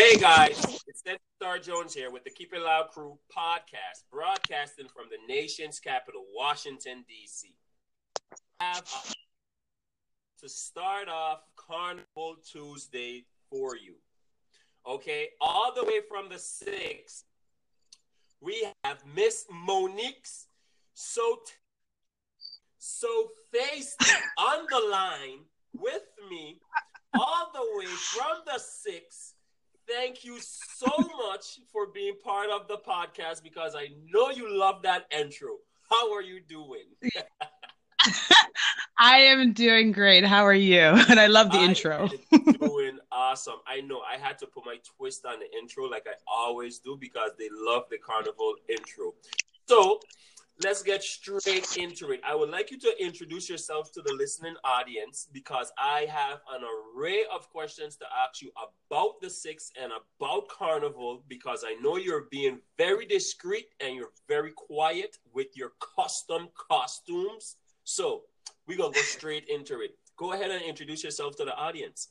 Hey guys, it's Ed Star Jones here with the Keep It Loud Crew podcast, broadcasting from the nation's capital, Washington, D.C. To start off Carnival Tuesday for you. Okay, all the way from the 6th, we have Miss Monique's so so faced on the line with me all the way from the 6th thank you so much for being part of the podcast because I know you love that intro. How are you doing? I am doing great. How are you? And I love the I intro. doing awesome. I know I had to put my twist on the intro like I always do because they love the carnival intro. So let's get straight into it. I would like you to introduce yourself to the listening audience because I have an array of questions to ask you about the six and about Carnival because I know you're being very discreet and you're very quiet with your custom costumes. So we're going to go straight into it. Go ahead and introduce yourself to the audience.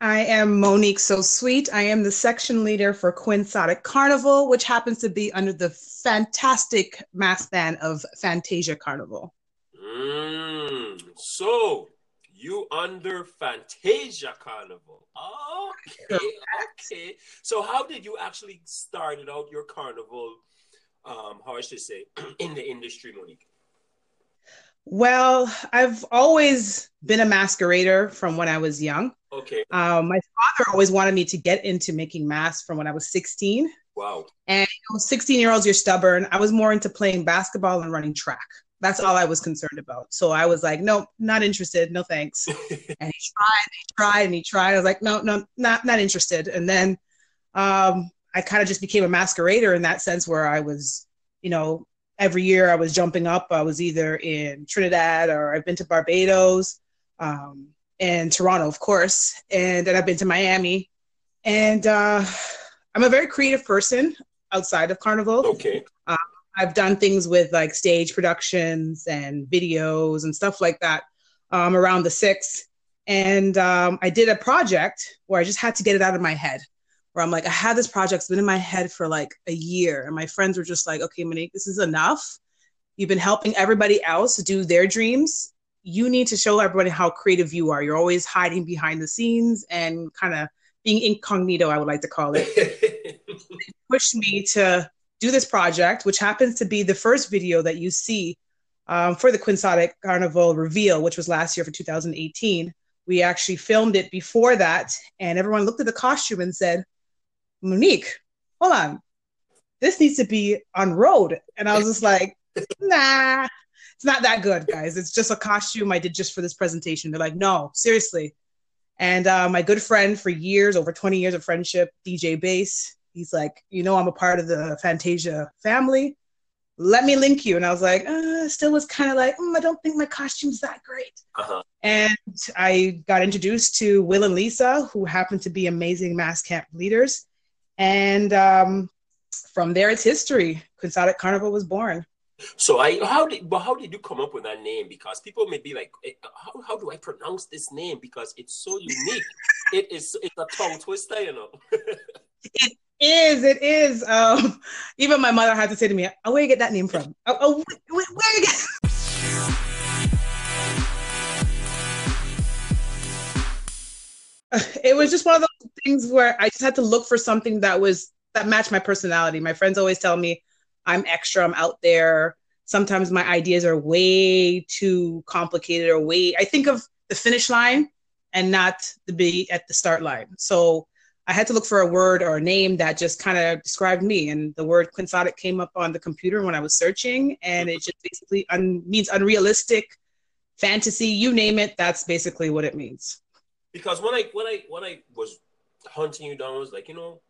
I am Monique So Sweet. I am the section leader for Quixotic Carnival, which happens to be under the fantastic mass band of Fantasia Carnival. Mm, so you under Fantasia Carnival. Okay, okay. So how did you actually started out your carnival, um, how should I should say, in the industry, Monique? Well, I've always been a masquerader from when I was young. Okay. Um, my father always wanted me to get into making masks from when I was 16. Wow. And you know, 16 year olds, you're stubborn. I was more into playing basketball and running track. That's all I was concerned about. So I was like, nope, not interested. No thanks. and he tried, and he tried, and he tried. I was like, no, no, not not interested. And then um, I kind of just became a masquerader in that sense, where I was, you know, every year I was jumping up. I was either in Trinidad or I've been to Barbados um, and Toronto, of course, and then I've been to Miami. And uh, I'm a very creative person outside of Carnival. Okay. Uh, I've done things with like stage productions and videos and stuff like that um, around the six. And um, I did a project where I just had to get it out of my head. Where I'm like, I had this project, it's been in my head for like a year. And my friends were just like, okay, Monique, this is enough. You've been helping everybody else do their dreams. You need to show everybody how creative you are. You're always hiding behind the scenes and kind of being incognito, I would like to call it. They pushed me to do this project, which happens to be the first video that you see um, for the Quixotic Carnival reveal, which was last year for 2018. We actually filmed it before that, and everyone looked at the costume and said, Monique, hold on, this needs to be on road. And I was just like, nah, it's not that good, guys. It's just a costume I did just for this presentation. They're like, no, seriously. And uh, my good friend for years, over 20 years of friendship, DJ Bass, he's like, you know, I'm a part of the Fantasia family. Let me link you. And I was like, uh, still was kind of like, mm, I don't think my costume's that great. Uh-huh. And I got introduced to Will and Lisa, who happen to be amazing mass camp leaders. And um, from there, it's history. Quixotic Carnival was born. So I how did but how did you come up with that name? Because people may be like, eh, how, how do I pronounce this name? Because it's so unique. it is it's a tongue twister, you know. It is. It is. Um, even my mother had to say to me, oh, "Where you get that name from? Oh, oh where, where you get?" It was just one of those things where I just had to look for something that was that matched my personality. My friends always tell me I'm extra. I'm out there. Sometimes my ideas are way too complicated or way. I think of the finish line and not the be at the start line. So I had to look for a word or a name that just kind of described me. And the word quixotic came up on the computer when I was searching, and it just basically un- means unrealistic, fantasy, you name it. That's basically what it means. Because when I when I when I was hunting you down, I was like, you know,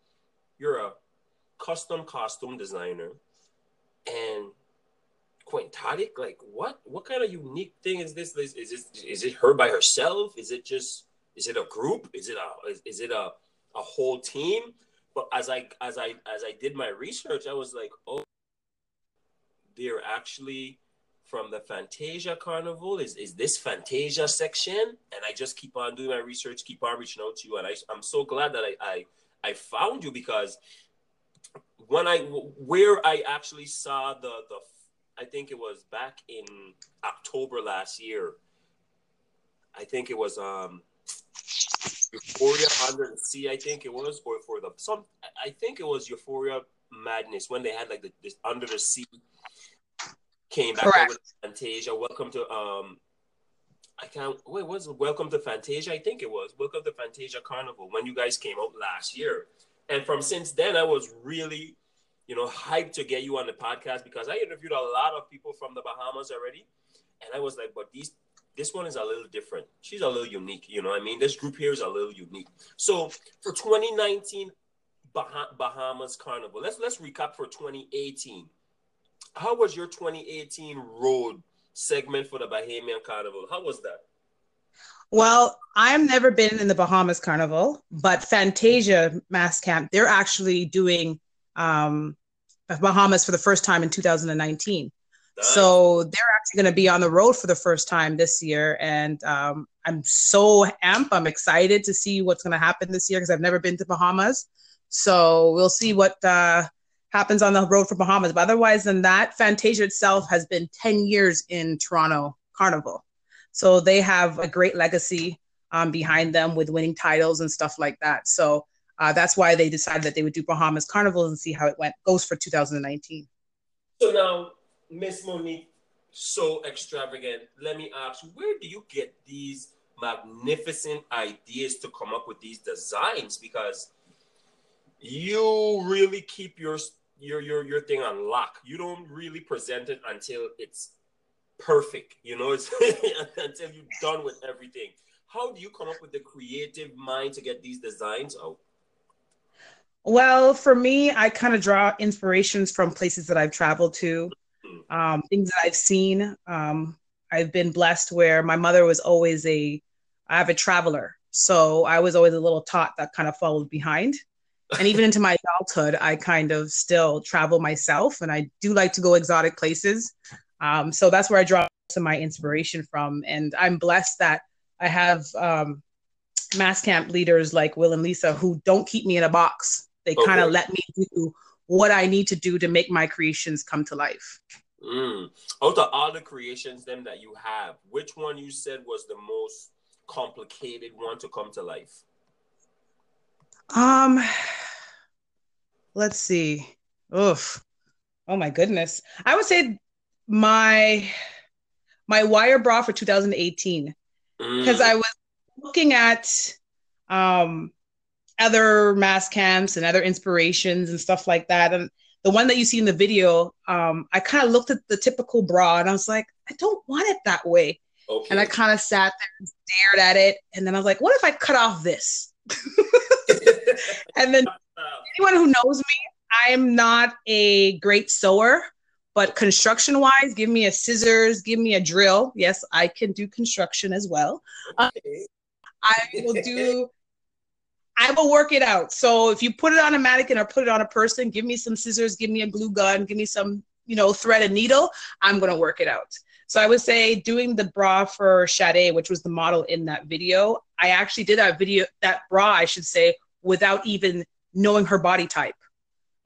you're a custom costume designer, and Quintatic, like what? What kind of unique thing is this? Is is it is it her by herself? Is it just is it a group? Is it a is, is it a a whole team? But as I as I as I did my research, I was like, oh, they're actually from the Fantasia Carnival. Is is this Fantasia section? And I just keep on doing my research, keep on reaching out to you, and I I'm so glad that I I, I found you because when I where I actually saw the the I think it was back in October last year. I think it was um Euphoria Under the Sea. I think it was, or for the some. I think it was Euphoria Madness when they had like the, this Under the Sea came back Correct. with Fantasia. Welcome to um. I can't wait. Was Welcome to Fantasia? I think it was Welcome to Fantasia Carnival when you guys came out last year, and from since then I was really you know, hyped to get you on the podcast because I interviewed a lot of people from the Bahamas already. And I was like, but these this one is a little different. She's a little unique, you know what I mean? This group here is a little unique. So for 2019 bah- Bahamas Carnival, let's let's recap for 2018. How was your 2018 road segment for the Bahamian Carnival? How was that? Well, I've never been in the Bahamas Carnival, but Fantasia Mass Camp, they're actually doing um, Bahamas for the first time in 2019. Nice. So they're actually going to be on the road for the first time this year, and um, I'm so amped. I'm excited to see what's going to happen this year because I've never been to Bahamas. So we'll see what uh, happens on the road for Bahamas. But otherwise than that, Fantasia itself has been 10 years in Toronto Carnival, so they have a great legacy um, behind them with winning titles and stuff like that. So uh, that's why they decided that they would do Bahamas Carnival and see how it went goes for 2019. So now, Miss Monique, so extravagant. Let me ask, where do you get these magnificent ideas to come up with these designs? Because you really keep your your your your thing on lock. You don't really present it until it's perfect. You know, it's until you're done with everything. How do you come up with the creative mind to get these designs out? Well, for me, I kind of draw inspirations from places that I've traveled to, um, things that I've seen. Um, I've been blessed where my mother was always a, I have a traveler. So I was always a little tot that kind of followed behind. And even into my adulthood, I kind of still travel myself and I do like to go exotic places. Um, so that's where I draw some of my inspiration from. And I'm blessed that I have um, mass camp leaders like Will and Lisa who don't keep me in a box. They okay. kind of let me do what I need to do to make my creations come to life. Mm. Out of all the creations them that you have, which one you said was the most complicated one to come to life? Um, let's see. Oof. Oh my goodness. I would say my my wire bra for 2018 because mm. I was looking at um other mass camps and other inspirations and stuff like that. And the one that you see in the video, um, I kind of looked at the typical bra and I was like, I don't want it that way. Okay. And I kind of sat there and stared at it. And then I was like, what if I cut off this? and then anyone who knows me, I'm not a great sewer, but construction wise, give me a scissors, give me a drill. Yes, I can do construction as well. Uh, okay. I will do I will work it out. So if you put it on a mannequin or put it on a person, give me some scissors, give me a glue gun, give me some, you know, thread and needle. I'm gonna work it out. So I would say doing the bra for Sade, which was the model in that video, I actually did that video, that bra, I should say, without even knowing her body type.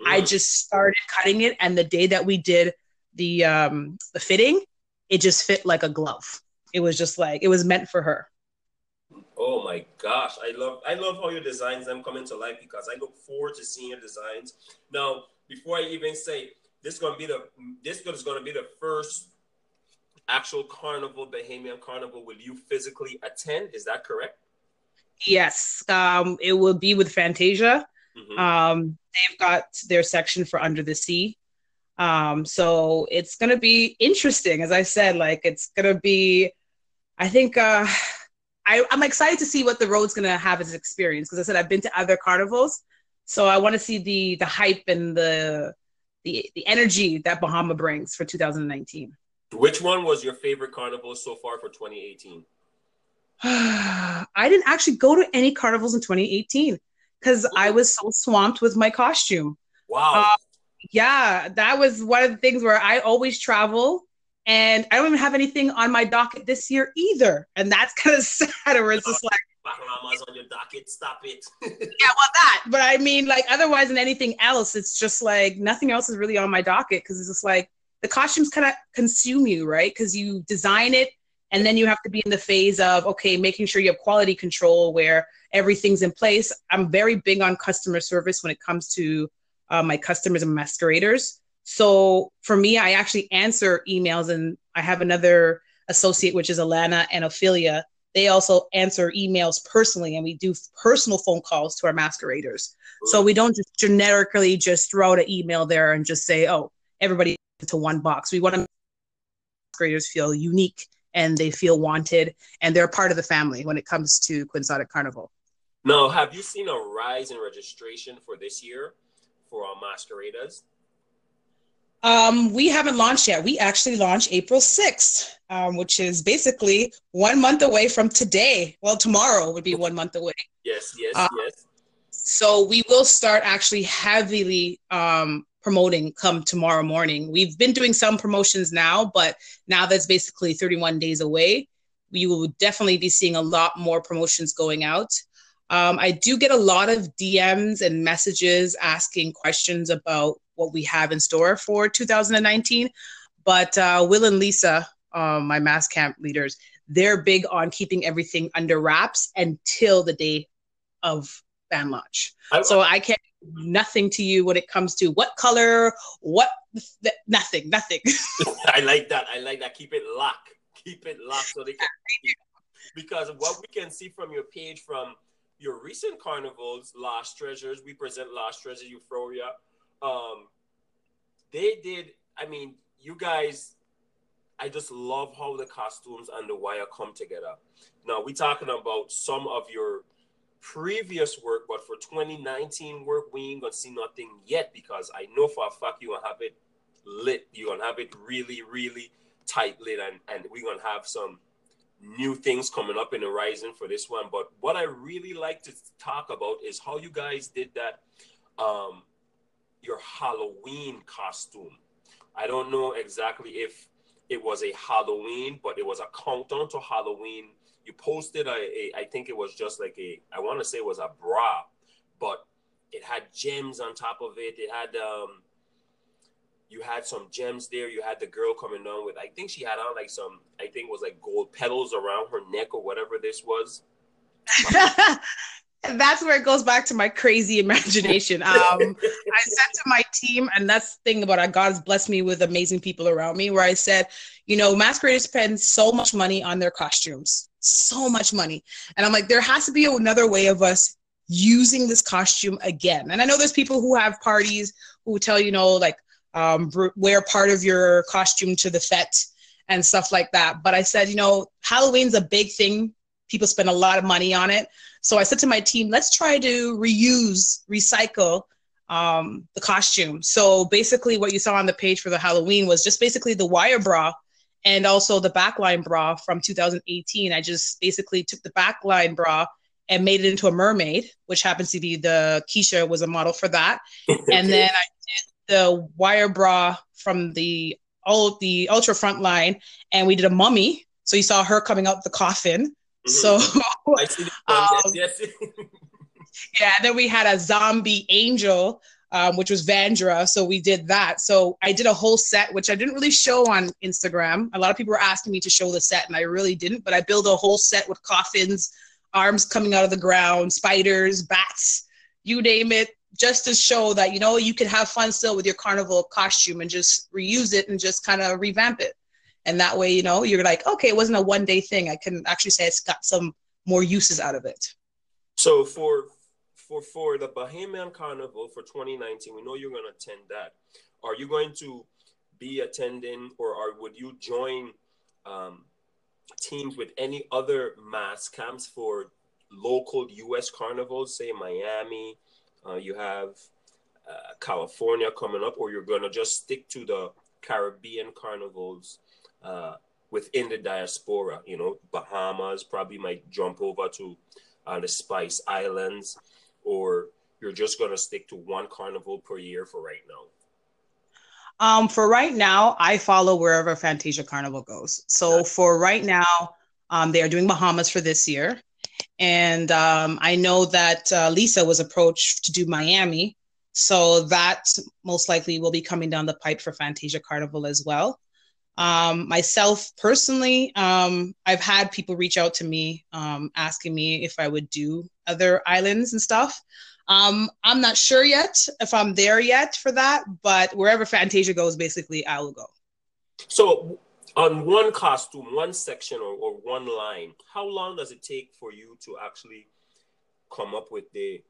Mm. I just started cutting it, and the day that we did the um the fitting, it just fit like a glove. It was just like it was meant for her. Oh my gosh, I love I love how your designs them come into life because I look forward to seeing your designs. Now, before I even say this is gonna be the this is gonna be the first actual carnival, Bahamian carnival, will you physically attend? Is that correct? Yes, um, it will be with Fantasia. Mm-hmm. Um, they've got their section for Under the Sea. Um, so it's gonna be interesting, as I said. Like it's gonna be, I think. Uh, I, am excited to see what the road's gonna have as experience because I said I've been to other carnivals, so I want to see the the hype and the the the energy that Bahama brings for 2019. Which one was your favorite carnival so far for 2018? I didn't actually go to any carnivals in 2018 because I was so swamped with my costume. Wow. Uh, yeah, that was one of the things where I always travel and I don't even have anything on my docket this year either. And that's kind of sad, where it's just like, Bahamas on your docket. Stop it. yeah, well, that. But I mean, like, otherwise than anything else, it's just like nothing else is really on my docket because it's just like the costumes kind of consume you, right? Because you design it and then you have to be in the phase of okay, making sure you have quality control where everything's in place. I'm very big on customer service when it comes to uh, my customers and masqueraders. So for me, I actually answer emails, and I have another associate, which is Alana and Ophelia. They also answer emails personally, and we do personal phone calls to our masqueraders. So we don't just generically just throw out an email there and just say, "Oh, everybody into one box." We want to masqueraders feel unique and they feel wanted, and they're part of the family when it comes to Quixotic Carnival. Now, have you seen a rise in registration for this year for our masqueraders? Um, we haven't launched yet. We actually launch April 6th, um, which is basically one month away from today. Well, tomorrow would be one month away. Yes, yes, uh, yes. So we will start actually heavily um, promoting come tomorrow morning. We've been doing some promotions now, but now that's basically 31 days away. We will definitely be seeing a lot more promotions going out. Um, I do get a lot of DMs and messages asking questions about what we have in store for 2019. But uh, Will and Lisa, um, my mass camp leaders, they're big on keeping everything under wraps until the day of band launch. I, so I can't nothing to you when it comes to what color, what th- nothing, nothing. I like that. I like that. Keep it locked. Keep it locked so they can. because what we can see from your page from your recent carnivals, Lost Treasures, we present Lost Treasure Euphoria. Um, they did. I mean, you guys. I just love how the costumes and the wire come together. Now we're talking about some of your previous work, but for 2019 work, we ain't gonna see nothing yet because I know for a fact you gonna have it lit. You gonna have it really, really tight lit, and and we're gonna have some new things coming up in the horizon for this one. But what I really like to talk about is how you guys did that, um, your Halloween costume. I don't know exactly if it was a Halloween, but it was a countdown to Halloween. You posted a, a I think it was just like a, I want to say it was a bra, but it had gems on top of it. It had um, you had some gems there. You had the girl coming on with, I think she had on like some, I think it was like gold petals around her neck or whatever this was. that's where it goes back to my crazy imagination. Um, I said to my team, and that's the thing about it, God's blessed me with amazing people around me, where I said, you know, masqueraders spend so much money on their costumes, so much money. And I'm like, there has to be another way of us using this costume again. And I know there's people who have parties who tell, you know, like, um, wear part of your costume to the fete and stuff like that. But I said, you know, Halloween's a big thing. People spend a lot of money on it. So I said to my team, let's try to reuse, recycle um, the costume. So basically, what you saw on the page for the Halloween was just basically the wire bra and also the backline bra from 2018. I just basically took the backline bra and made it into a mermaid, which happens to be the Keisha was a model for that. and then I did the wire bra from the all the ultra front line, and we did a mummy. So you saw her coming out the coffin. So I see the um, yes, yes. yeah, then we had a zombie angel, um, which was Vandra. So we did that. So I did a whole set, which I didn't really show on Instagram. A lot of people were asking me to show the set, and I really didn't. But I built a whole set with coffins, arms coming out of the ground, spiders, bats, you name it just to show that you know you can have fun still with your carnival costume and just reuse it and just kind of revamp it and that way you know you're like okay it wasn't a one day thing. I can actually say it's got some more uses out of it. So for for for the bahamian carnival for 2019 we know you're going to attend that. Are you going to be attending or are, would you join um, teams with any other mass camps for local us carnivals say miami uh, you have uh, California coming up, or you're going to just stick to the Caribbean carnivals uh, within the diaspora. You know, Bahamas probably might jump over to uh, the Spice Islands, or you're just going to stick to one carnival per year for right now. Um, for right now, I follow wherever Fantasia Carnival goes. So for right now, um, they are doing Bahamas for this year. And um, I know that uh, Lisa was approached to do Miami. So that most likely will be coming down the pipe for Fantasia Carnival as well. Um, myself personally, um, I've had people reach out to me um, asking me if I would do other islands and stuff. Um, I'm not sure yet if I'm there yet for that, but wherever Fantasia goes, basically, I will go. So, on one costume, one section, or, or one line, how long does it take for you to actually come up with the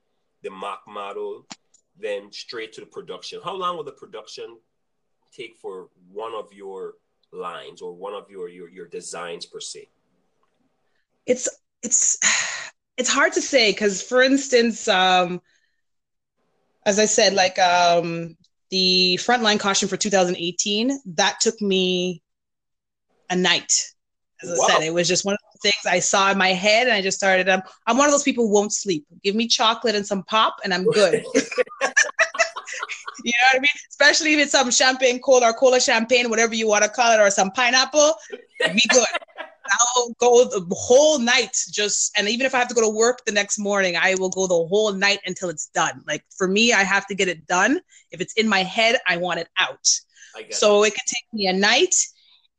the mock model, then straight to the production? How long will the production take for one of your lines or one of your your, your designs per se? It's it's it's hard to say because for instance um as i said like um the frontline costume for 2018 that took me a night as wow. i said it was just one of the things i saw in my head and i just started um, i'm one of those people who won't sleep give me chocolate and some pop and i'm good You know what I mean? Especially if it's some champagne cola or cola champagne, whatever you want to call it, or some pineapple, be good. I'll go the whole night just, and even if I have to go to work the next morning, I will go the whole night until it's done. Like for me, I have to get it done. If it's in my head, I want it out. So it. it could take me a night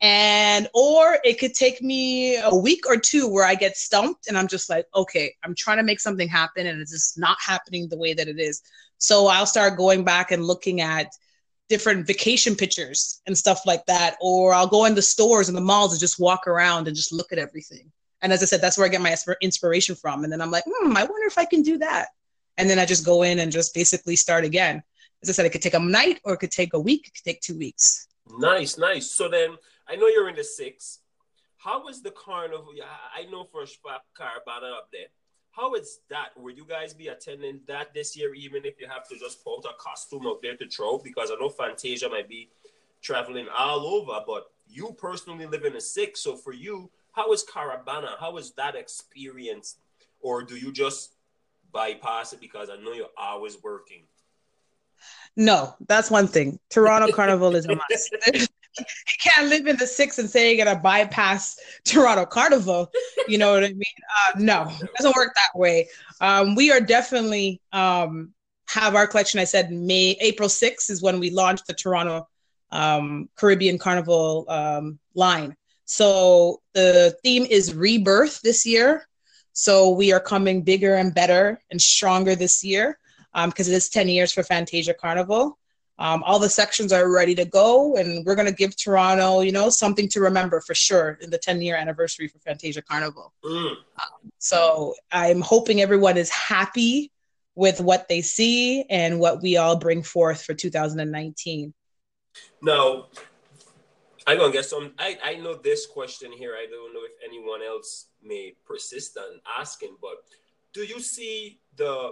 and or it could take me a week or two where I get stumped and I'm just like, okay, I'm trying to make something happen and it's just not happening the way that it is. So I'll start going back and looking at different vacation pictures and stuff like that. Or I'll go in the stores and the malls and just walk around and just look at everything. And as I said, that's where I get my inspiration from. And then I'm like, hmm, I wonder if I can do that. And then I just go in and just basically start again. As I said, it could take a night or it could take a week, it could take two weeks. Nice, nice. So then I know you're in the six. How was the carnival? I know for a Caribana up there. How is that? Will you guys be attending that this year, even if you have to just put a costume out there to throw? Because I know Fantasia might be traveling all over, but you personally live in a six. So for you, how is Caribana? How is that experience? Or do you just bypass it because I know you're always working? No, that's one thing. Toronto Carnival is a must. you can't live in the six and say you're gonna bypass Toronto Carnival. You know what I mean? Uh, no, it doesn't work that way. Um, we are definitely um, have our collection. I said May April 6th is when we launched the Toronto um, Caribbean Carnival um, line. So the theme is rebirth this year. So we are coming bigger and better and stronger this year because um, it is 10 years for Fantasia Carnival. Um, all the sections are ready to go, and we're going to give Toronto, you know, something to remember for sure in the 10 year anniversary for Fantasia Carnival. Mm. Um, so I'm hoping everyone is happy with what they see and what we all bring forth for 2019. Now, I'm gonna get some. I, I know this question here. I don't know if anyone else may persist on asking, but do you see the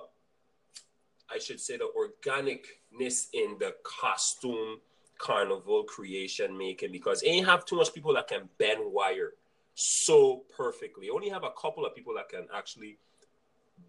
I should say the organicness in the costume carnival creation making because ain't have too much people that can bend wire so perfectly. Only have a couple of people that can actually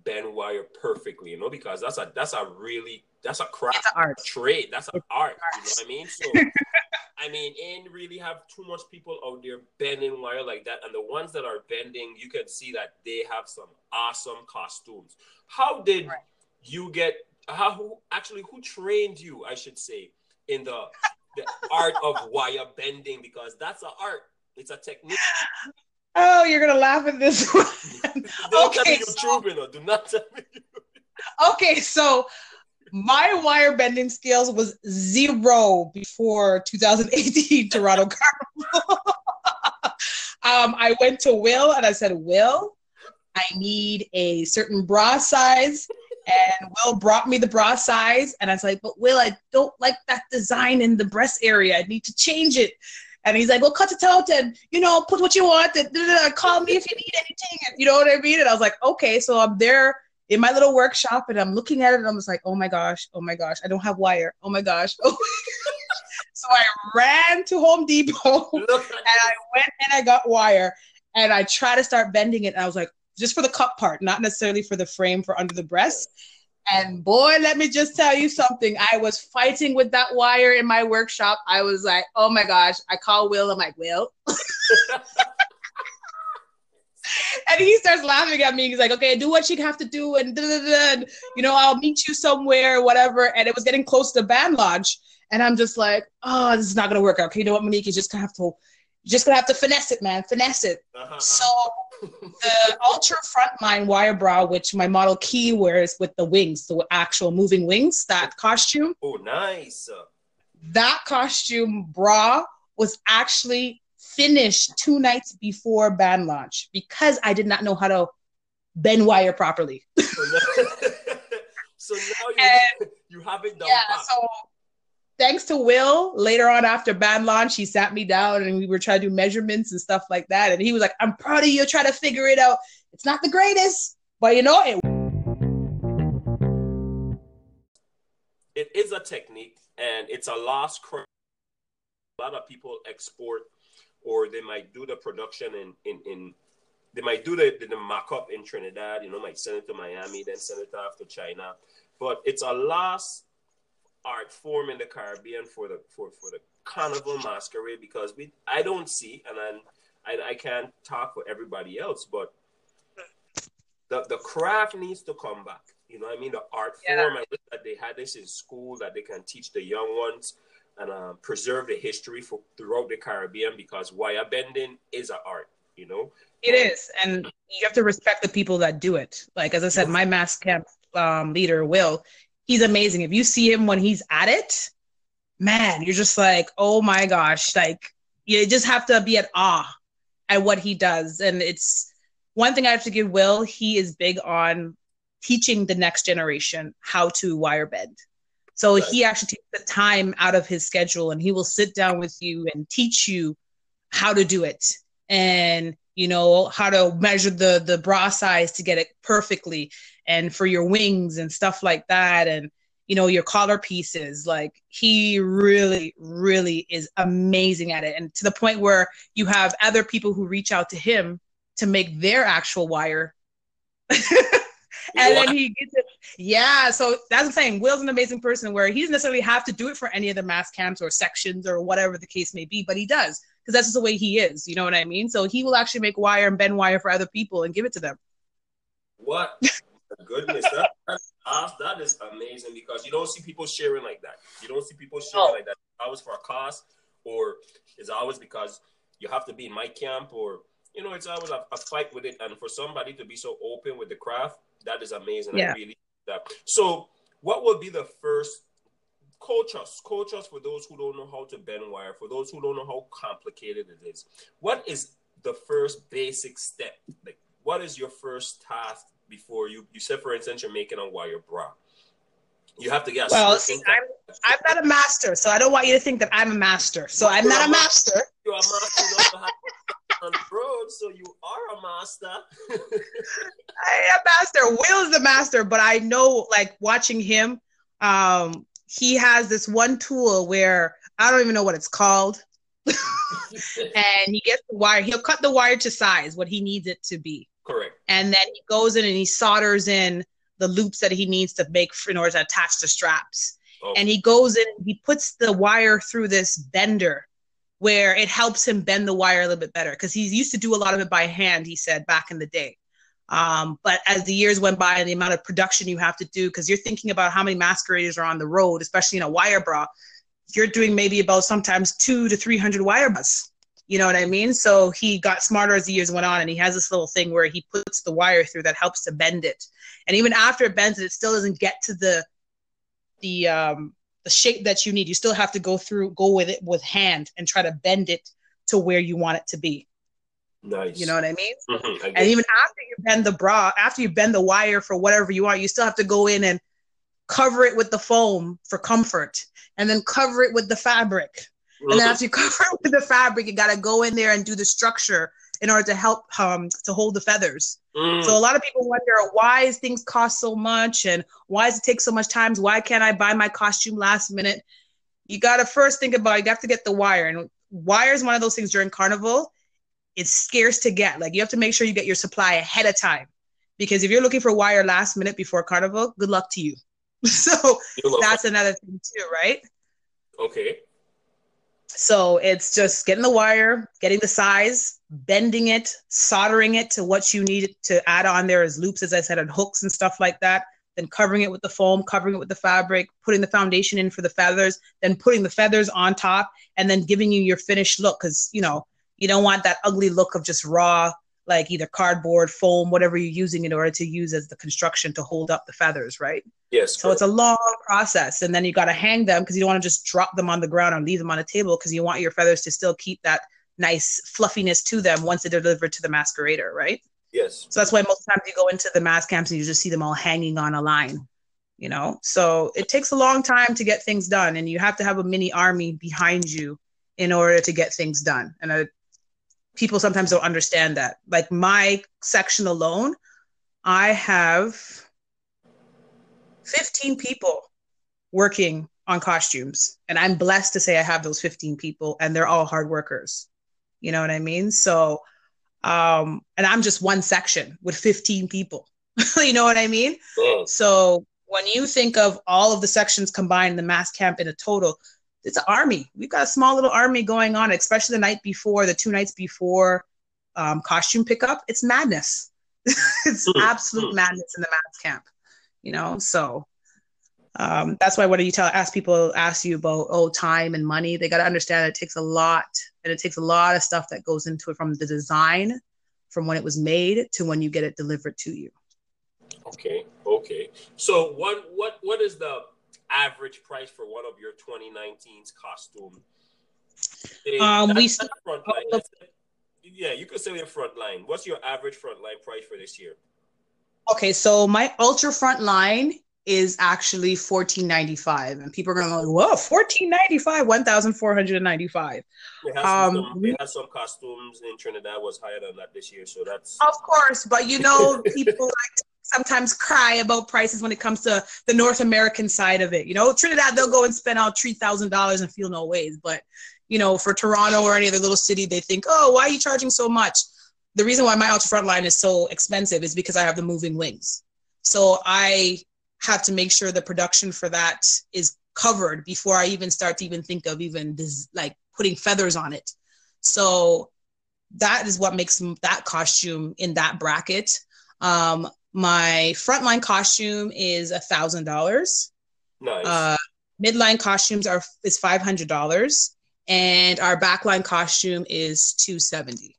bend wire perfectly, you know, because that's a that's a really that's a craft art. trade. That's an art, art, you know what I mean? So I mean, ain't really have too much people out there bending wire like that. And the ones that are bending, you can see that they have some awesome costumes. How did right. you get how who actually who trained you, I should say, in the the art of wire bending because that's an art. It's a technique. Oh, you're gonna laugh at this one. Don't okay, tell me so, true, Do not tell me. okay, so my wire bending skills was zero before 2018 Toronto Carnival. um, I went to Will and I said, Will, I need a certain bra size and Will brought me the bra size, and I was like, "But Will, I don't like that design in the breast area. I need to change it." And he's like, "Well, cut it out and you know, put what you want. And, call me if you need anything." And, you know what I mean? And I was like, "Okay." So I'm there in my little workshop, and I'm looking at it, and I'm just like, "Oh my gosh, oh my gosh, I don't have wire. Oh my gosh." so I ran to Home Depot, and I went and I got wire, and I tried to start bending it, and I was like, just for the cup part, not necessarily for the frame for under the breast. And boy, let me just tell you something. I was fighting with that wire in my workshop. I was like, oh my gosh. I call Will. I'm like, Will. and he starts laughing at me. He's like, okay, do what you have to do. And, and, you know, I'll meet you somewhere, whatever. And it was getting close to band launch. And I'm just like, oh, this is not going to work out. Okay, you know what, Monique? You just going to have to, just going to have to finesse it, man. Finesse it. Uh-huh. So the Ultra Frontline wire bra, which my model Key wears with the wings, the actual moving wings, that costume. Oh, nice. That costume bra was actually finished two nights before band launch because I did not know how to bend wire properly. so now, you, and, you have it done. Yeah, so thanks to Will, later on after band launch, he sat me down and we were trying to do measurements and stuff like that. And he was like, I'm proud of you, trying to figure it out. It's not the greatest, but you know it. It is a technique and it's a lost craft. A lot of people export or they might do the production in in, in they might do the, the, the mock-up in Trinidad, you know, might send it to Miami, then send it off to China. But it's a lost art form in the Caribbean for the for, for the carnival masquerade because we I don't see and I'm, I I can't talk for everybody else, but the the craft needs to come back. You know what I mean? The art yeah. form. I wish that they had this in school that they can teach the young ones and uh, preserve the history for throughout the Caribbean because wire bending is an art. You know, it is, and you have to respect the people that do it. Like as I said, my mass camp um, leader, Will, he's amazing. If you see him when he's at it, man, you're just like, oh my gosh, like you just have to be at awe at what he does. And it's one thing I have to give Will, he is big on teaching the next generation how to wire bend. So right. he actually takes the time out of his schedule and he will sit down with you and teach you how to do it and you know how to measure the the bra size to get it perfectly and for your wings and stuff like that and you know your collar pieces like he really really is amazing at it and to the point where you have other people who reach out to him to make their actual wire and then he gets it. Yeah, so that's what I'm saying. Will's an amazing person where he doesn't necessarily have to do it for any of the mass camps or sections or whatever the case may be, but he does because that's just the way he is. You know what I mean? So he will actually make wire and bend wire for other people and give it to them. What? Goodness, that, that is amazing because you don't see people sharing like that. You don't see people sharing oh. like that. Always for a cause, or it's always because you have to be in my camp, or you know, it's always a, a fight with it. And for somebody to be so open with the craft, that is amazing. Yeah. I really that. So, what would be the first coach us? Coach us for those who don't know how to bend wire, for those who don't know how complicated it is. What is the first basic step? Like, what is your first task before you? You said, for instance, you're making a wire bra. You have to guess Well, see, I'm, I'm not a master, so I don't want you to think that I'm a master. So I'm not a master. You're a master on the road, so you are a master. I am a master. Will is the master, but I know, like watching him, um, he has this one tool where I don't even know what it's called. and he gets the wire. He'll cut the wire to size what he needs it to be. Correct. And then he goes in and he solders in the loops that he needs to make in order to attach the straps. Oh. And he goes in, he puts the wire through this bender where it helps him bend the wire a little bit better because he used to do a lot of it by hand, he said back in the day. Um, but as the years went by and the amount of production you have to do, because you're thinking about how many masqueraders are on the road, especially in a wire bra, you're doing maybe about sometimes two to 300 wire bras. You know what I mean? So he got smarter as the years went on, and he has this little thing where he puts the wire through that helps to bend it. And even after it bends it, it still doesn't get to the the um, the shape that you need. You still have to go through, go with it with hand and try to bend it to where you want it to be. Nice. You know what I mean? Mm-hmm, I and even after you bend the bra, after you bend the wire for whatever you want, you still have to go in and cover it with the foam for comfort and then cover it with the fabric. Mm-hmm. And then after you cover it with the fabric, you got to go in there and do the structure in order to help um, to hold the feathers. Mm. So a lot of people wonder why is things cost so much and why does it take so much time? Why can't I buy my costume last minute? You got to first think about you have to get the wire and wire is one of those things during carnival. It's scarce to get. Like you have to make sure you get your supply ahead of time because if you're looking for wire last minute before carnival, good luck to you. so that's another thing too, right? Okay. So it's just getting the wire, getting the size, bending it, soldering it to what you need to add on there as loops, as I said, and hooks and stuff like that. Then covering it with the foam, covering it with the fabric, putting the foundation in for the feathers, then putting the feathers on top, and then giving you your finished look. Because you know you don't want that ugly look of just raw like either cardboard, foam, whatever you're using in order to use as the construction to hold up the feathers, right? Yes. So it's a long process. And then you got to hang them because you don't want to just drop them on the ground and leave them on a table because you want your feathers to still keep that nice fluffiness to them once they're delivered to the masquerader, right? Yes. So that's why most times you go into the mass camps and you just see them all hanging on a line, you know? So it takes a long time to get things done and you have to have a mini army behind you in order to get things done. And a people sometimes don't understand that. Like my section alone, I have 15 people working on costumes. And I'm blessed to say I have those 15 people and they're all hard workers. You know what I mean? So, um, and I'm just one section with 15 people. you know what I mean? So when you think of all of the sections combined in the mass camp in a total, it's an army. We've got a small little army going on, especially the night before, the two nights before um, costume pickup. It's madness. it's hmm. absolute hmm. madness in the mass camp, you know. So um, that's why when you tell ask people ask you about oh time and money, they got to understand it takes a lot, and it takes a lot of stuff that goes into it from the design, from when it was made to when you get it delivered to you. Okay. Okay. So what what what is the average price for one of your 2019's costume? Um, we front line. yeah, you could say the front line. What's your average front line price for this year? Okay, so my ultra front line is actually fourteen ninety five, and people are gonna go, "Whoa, fourteen ninety five, one thousand four hundred ninety five. We have um, we have some costumes in Trinidad was higher than that this year, so that's of course. But you know, people like sometimes cry about prices when it comes to the North American side of it. You know, Trinidad, they'll go and spend out $3,000 and feel no ways. But, you know, for Toronto or any other little city, they think, oh, why are you charging so much? The reason why my ultra front line is so expensive is because I have the moving wings. So I have to make sure the production for that is covered before I even start to even think of even this, like putting feathers on it. So that is what makes that costume in that bracket. Um, my frontline costume is a thousand dollars. Nice. Uh, midline costumes are is five hundred dollars, and our backline costume is two seventy.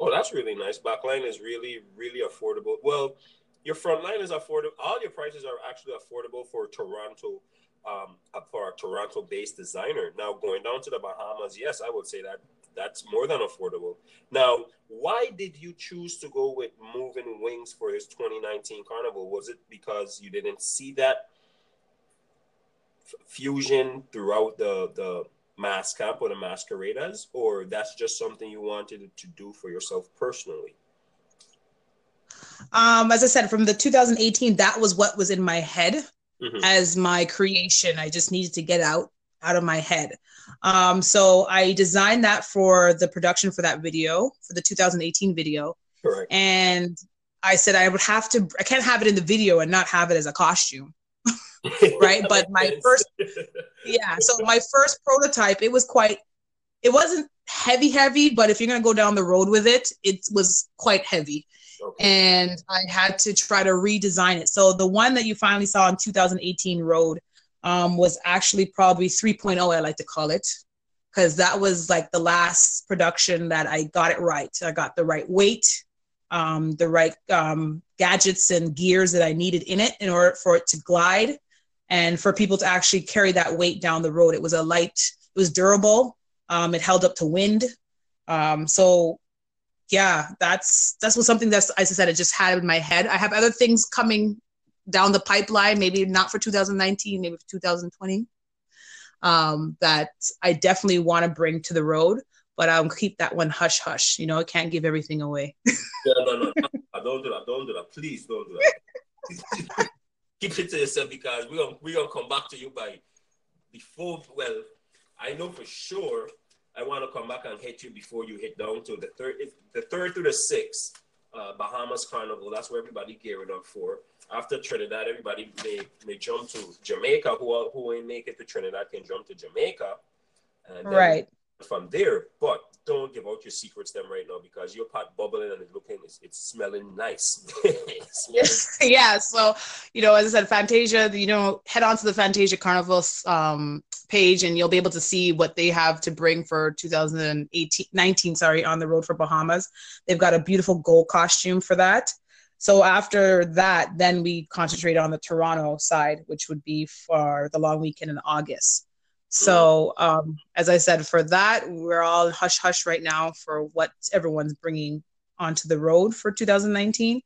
Oh, that's really nice. Backline is really really affordable. Well, your frontline is affordable. All your prices are actually affordable for Toronto, um, for a Toronto-based designer. Now going down to the Bahamas, yes, I would say that that's more than affordable. Now, why did you choose to go with Moving Wings for this 2019 Carnival? Was it because you didn't see that f- fusion throughout the the mass camp or the masqueradas, or that's just something you wanted to do for yourself personally? Um, as I said, from the 2018, that was what was in my head mm-hmm. as my creation. I just needed to get out out of my head. Um, so I designed that for the production for that video, for the 2018 video. Correct. And I said I would have to, I can't have it in the video and not have it as a costume. right. but my first, yeah. So my first prototype, it was quite, it wasn't heavy, heavy, but if you're going to go down the road with it, it was quite heavy. Okay. And I had to try to redesign it. So the one that you finally saw in 2018 Road um, was actually probably 3.0, I like to call it, because that was like the last production that I got it right. I got the right weight, um, the right um, gadgets and gears that I needed in it in order for it to glide and for people to actually carry that weight down the road. It was a light, it was durable, um, it held up to wind. Um, so yeah, that's that's was something that's as I said, it just had in my head. I have other things coming down the pipeline, maybe not for 2019, maybe for 2020, um, that I definitely want to bring to the road. But I'll keep that one hush hush. You know, I can't give everything away. yeah, no, no, no, don't do that. Don't do that. Please don't do that. keep it to yourself because we're gonna we're gonna come back to you by before. Well, I know for sure. I want to come back and hit you before you hit down to the third, the third through the sixth uh, Bahamas Carnival. That's where everybody gearing up for after Trinidad, everybody may, may jump to Jamaica. Who are, who ain't make it to Trinidad can jump to Jamaica, And Right. from there, but don't give out your secrets them right now because your pot bubbling and it's looking, it's, it's smelling nice. It's smelling- yeah. So, you know, as I said, Fantasia, you know, head on to the Fantasia Carnival um, page and you'll be able to see what they have to bring for 2018, 19, sorry, on the road for Bahamas. They've got a beautiful gold costume for that. So after that, then we concentrate on the Toronto side, which would be for the long weekend in August. So, um, as I said, for that, we're all hush hush right now for what everyone's bringing onto the road for 2019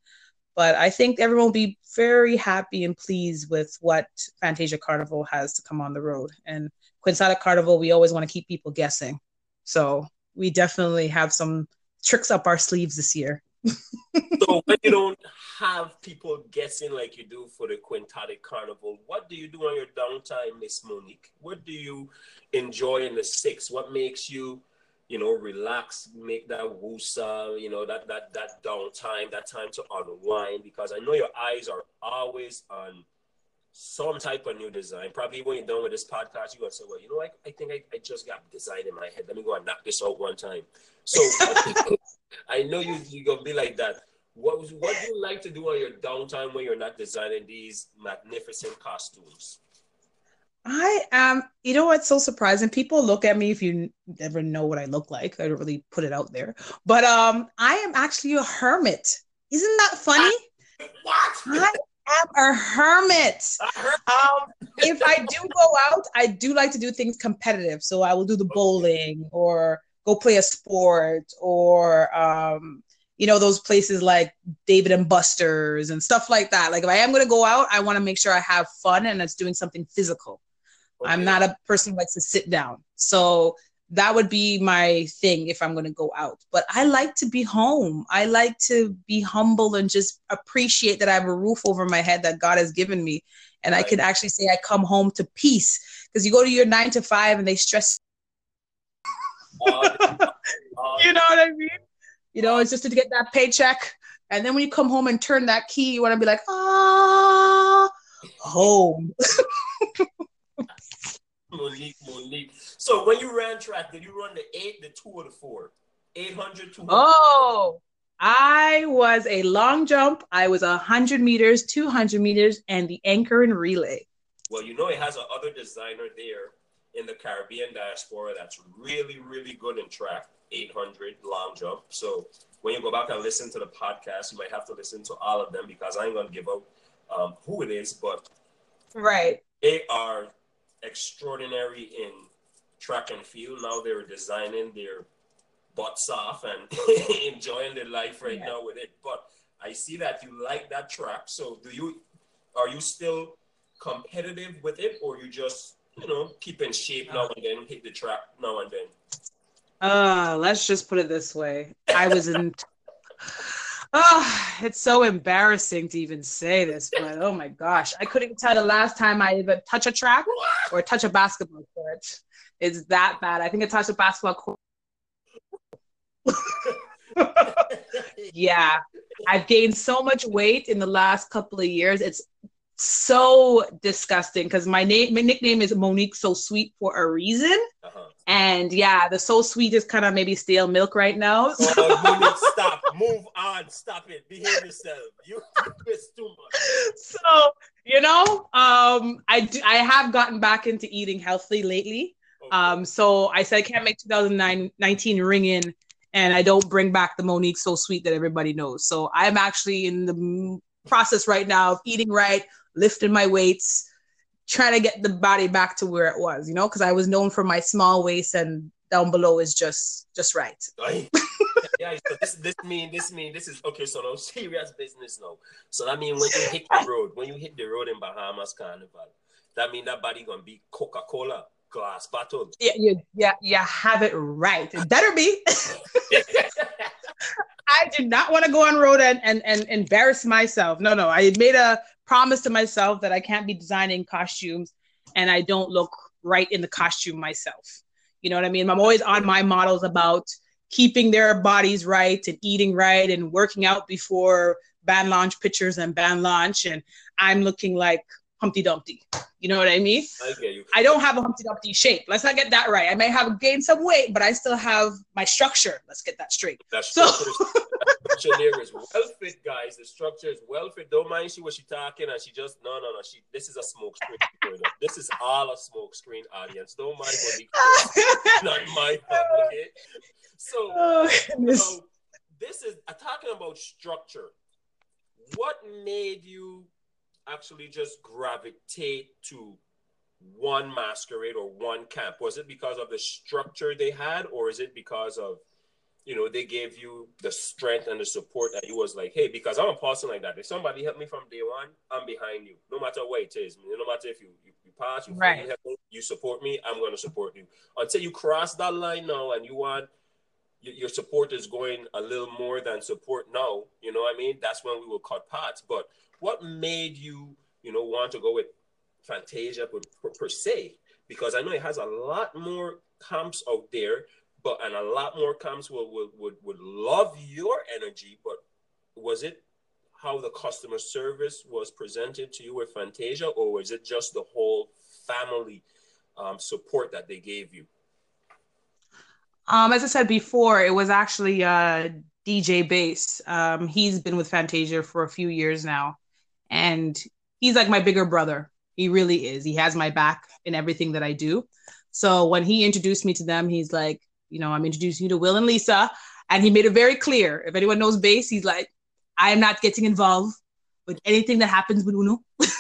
but I think everyone will be very happy and pleased with what Fantasia Carnival has to come on the road. And Quixotic Carnival, we always want to keep people guessing. So we definitely have some tricks up our sleeves this year. So when you don't have people guessing like you do for the Quixotic Carnival, what do you do on your downtime, Miss Monique? What do you enjoy in the six? What makes you, you know, relax, make that woosa, you know, that that that downtime, that time to unwind? Because I know your eyes are always on some type of new design. Probably when you're done with this podcast, you're gonna say, Well, you know, I, I think I, I just got design in my head. Let me go and knock this out one time. So I know you you're gonna be like that. What was, what do you like to do on your downtime when you're not designing these magnificent costumes? I am, you know what's so surprising? People look at me if you never know what I look like. I don't really put it out there. But um I am actually a hermit. Isn't that funny? What? I am a hermit. Um, if I do go out, I do like to do things competitive. So I will do the bowling or go play a sport or um, you know, those places like David and Buster's and stuff like that. Like if I am gonna go out, I want to make sure I have fun and it's doing something physical. I'm not a person who likes to sit down. So that would be my thing if I'm going to go out. But I like to be home. I like to be humble and just appreciate that I have a roof over my head that God has given me. And I can actually say I come home to peace because you go to your nine to five and they stress, you know what I mean? You know, it's just to get that paycheck. And then when you come home and turn that key, you want to be like, ah, home. Monique, Monique. So when you ran track, did you run the eight, the two, or the four? 800, 200? Oh, I was a long jump. I was a hundred meters, two hundred meters, and the anchor and relay. Well, you know, it has another designer there in the Caribbean diaspora that's really, really good in track, 800 long jump. So when you go back and listen to the podcast, you might have to listen to all of them because I ain't going to give up um, who it is, but Right. they are extraordinary in track and field. Now they're designing their butts off and enjoying their life right Yeah. now with it. But I see that you like that track. So do you are you still competitive with it or you just, you know, keep in shape now and then, hit the track now and then? Uh, let's just put it this way. I was in. Oh, it's so embarrassing to even say this, but oh my gosh, I couldn't tell the last time I even touch a track or touch a basketball court. It's that bad. I think I touched a basketball court. Yeah, I've gained so much weight in the last couple of years. It's so disgusting because my name, my nickname is Monique So Sweet for a reason. Uh-huh. And yeah, the so sweet is kind of maybe stale milk right now. So, Oh, stop. Move on. Stop it. Behave yourself. You, it's too much. so, you know, um, I do, I have gotten back into eating healthy lately. Okay. Um, so I said I can't make 2019 ring in, and I don't bring back the Monique so sweet that everybody knows. So I'm actually in the process right now of eating right, lifting my weights, trying to get the body back to where it was. You know, because I was known for my small waist, and down below is just just right. Yeah, so this this mean this mean this is okay. So no serious business now. So that mean when you hit the road, when you hit the road in Bahamas Carnival, that mean that body gonna be Coca Cola glass bottle. Yeah, you, yeah, you have it right. It better be. I did not want to go on road and, and and embarrass myself. No, no. I made a promise to myself that I can't be designing costumes and I don't look right in the costume myself. You know what I mean? I'm always on my models about keeping their bodies right and eating right and working out before band launch pictures and band launch. And I'm looking like Humpty Dumpty. You know what I mean? I get you. I don't have a Humpty Dumpty shape. Let's not get that right. I may have gained some weight, but I still have my structure. Let's get that straight. That So- structure, there is well fit, guys. The structure is well fit. Don't mind she what she talking, and she just no, no, no. She this is a smoke screen. This is all a smoke screen audience. Don't mind Monique. not my fault, okay? So, oh, so this is uh, talking about structure. What made you actually just gravitate to one masquerade or one camp? Was it because of the structure they had, or is it because of you know they gave you the strength and the support that you was like, hey, because I'm a person like that. If somebody helped me from day one, I'm behind you, no matter what it is. No matter if you you, you pass, you, Right. you help me, you support me, I'm going to support you. Until you cross that line now, and you want your support is going a little more than support now. You know what I mean? That's when we will cut parts. But what made you, you know, want to go with Fantasia per, per, per se? Because I know it has a lot more camps out there, but and a lot more camps will would would, would love your energy. But was it how the customer service was presented to you with Fantasia, or was it just the whole family um, support that they gave you? Um, as I said before, it was actually uh, DJ Bass. Um, he's been with Fantasia for a few years now, and he's like my bigger brother. He really is. He has my back in everything that I do. So when he introduced me to them, he's like, you know, I'm introducing you to Will and Lisa, and he made it very clear. If anyone knows Bass, he's like, I am not getting involved with anything that happens with Uno.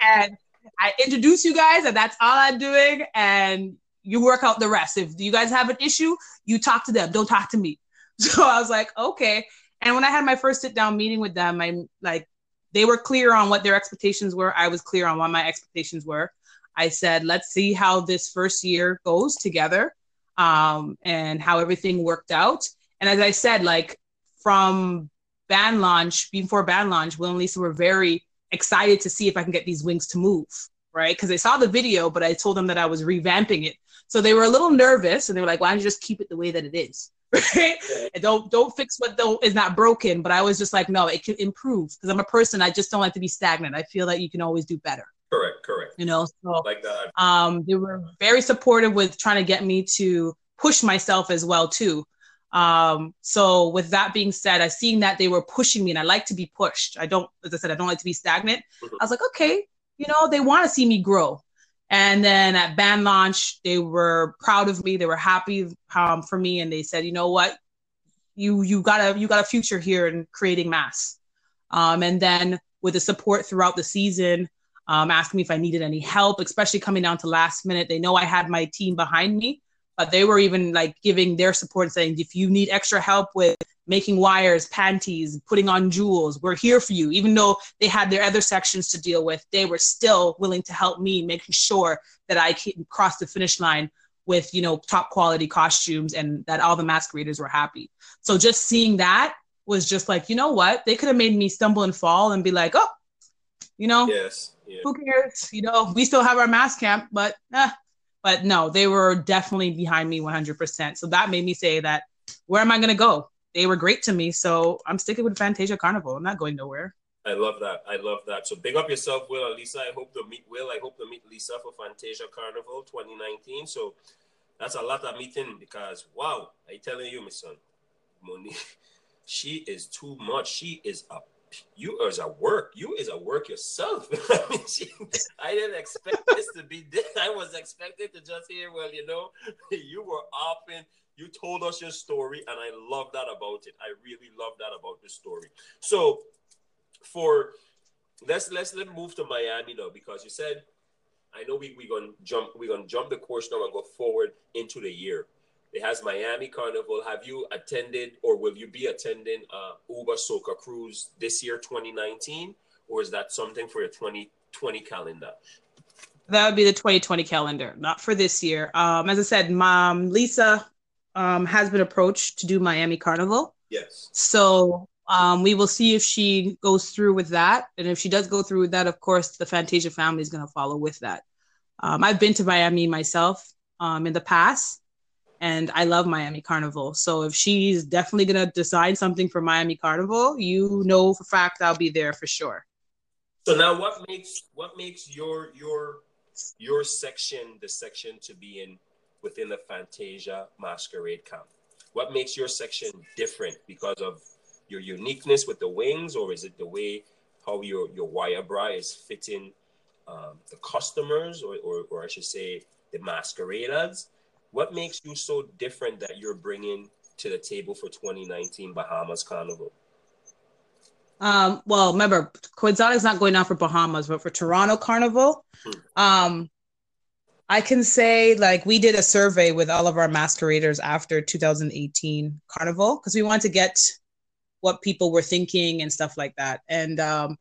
and I introduce you guys, and that's all I'm doing. And you work out the rest. If you guys have an issue, you talk to them. Don't talk to me. So I was like, okay. And when I had my first sit down meeting with them, I'm like, they were clear on what their expectations were. I was clear on what my expectations were. I said, let's see how this first year goes together um, and how everything worked out. And as I said, like from band launch, before band launch, Will and Lisa were very excited to see if I can get these wings to move, right? Because they saw the video, but I told them that I was revamping it. So they were a little nervous and they were like, why don't you just keep it the way that it is? Right? And don't don't fix what don't is not broken. But I was just like, no, it can improve because I'm a person. I just don't like to be stagnant. I feel that you can always do better. Correct, correct. You know, so Like that. um, they were very supportive with trying to get me to push myself as well too. Um, so with that being said, I seen that they were pushing me, and I like to be pushed. I don't, as I said, I don't like to be stagnant. Mhm. I was like, okay, you know, they want to see me grow. And then at band launch, they were proud of me. They were happy um, for me, and they said, you know what, you you got a you got a future here in creating mass. Um, and then with the support throughout the season, um, asking me if I needed any help, especially coming down to last minute. They know I had my team behind me, but they were even like giving their support, saying, if you need extra help with making wires, panties, putting on jewels, we're here for you. Even though they had their other sections to deal with, they were still willing to help me, making sure that I can cross the finish line with you know top quality costumes and that all the masqueraders were happy. So just seeing that was just like, you know what? They could have made me stumble and fall and be like, oh, you know, Yes. Yeah. who cares? You know, we still have our mass camp, but eh. but no, they were definitely behind me 100%. So that made me say that where am I going to go? They were great to me, so I'm sticking with Fantasia Carnival. I'm not going nowhere. I love that. I love that. So big up yourself, Will and Lisa. I hope to meet Will. I hope to meet Lisa for Fantasia Carnival 2019. So that's a lot of meeting because wow, I telling you, my son, Monique, she is too much. She is a you is a work. You is a work yourself. I didn't expect this to be this. I was expected to just hear, well, you know, you were often you told us your story, and I love that about it. I really love that about the story. So for let's let's let move to Miami now because you said I know we we gonna jump we gonna jump the course now and go forward into the year. It has Miami Carnival. Have you attended or will you be attending uh, Uber Soca Cruise this year, 2019, or is that something for your 2020 calendar? That would be the 2020 calendar, not for this year. Um, as I said, mom Lisa um, has been approached to do Miami Carnival. Yes. So um, we will see if she goes through with that. And if she does go through with that, of course, the Fantasia family is going to follow with that. Um, I've been to Miami myself um, in the past, and I love Miami Carnival. So if she's definitely to decide something for Miami Carnival, you know for fact I'll be there for sure. So now, what makes what makes your your your section the section to be in within the Fantasia Masquerade camp? What makes your section different because of your uniqueness with the wings, or is it the way how your your wire bra is fitting um, the customers, or, or or I should say the masqueraders? What makes you so different that you're bringing to the table for 2019 Bahamas Carnival? Um, well, remember, Quixotic is not going on for Bahamas, but for Toronto Carnival. Hmm. Um, I can say like we did a survey with all of our masqueraders after 2018 Carnival because we wanted to get what people were thinking and stuff like that. And um,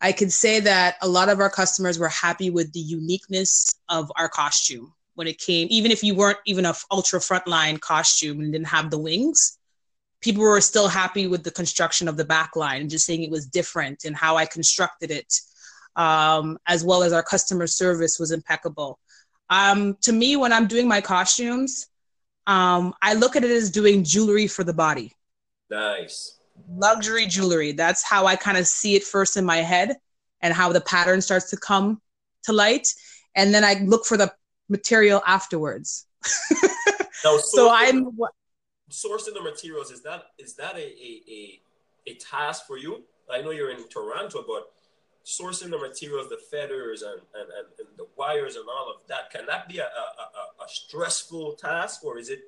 I can say that a lot of our customers were happy with the uniqueness of our costume when it came, even if you weren't even a ultra frontline costume and didn't have the wings people were still happy with the construction of the back line and just saying it was different and how I constructed it, um, as well as our customer service was impeccable. Um, to me, when I'm doing my costumes, um, I look at it as doing jewelry for the body. Nice. Luxury jewelry. That's how I kind of see it first in my head and how the pattern starts to come to light. And then I look for the material afterwards. so, so I'm sourcing the materials is that is that a, a, a, a task for you? I know you're in Toronto, but sourcing the materials, the feathers and, and, and, and the wires and all of that, can that be a, a, a, stressful task or is it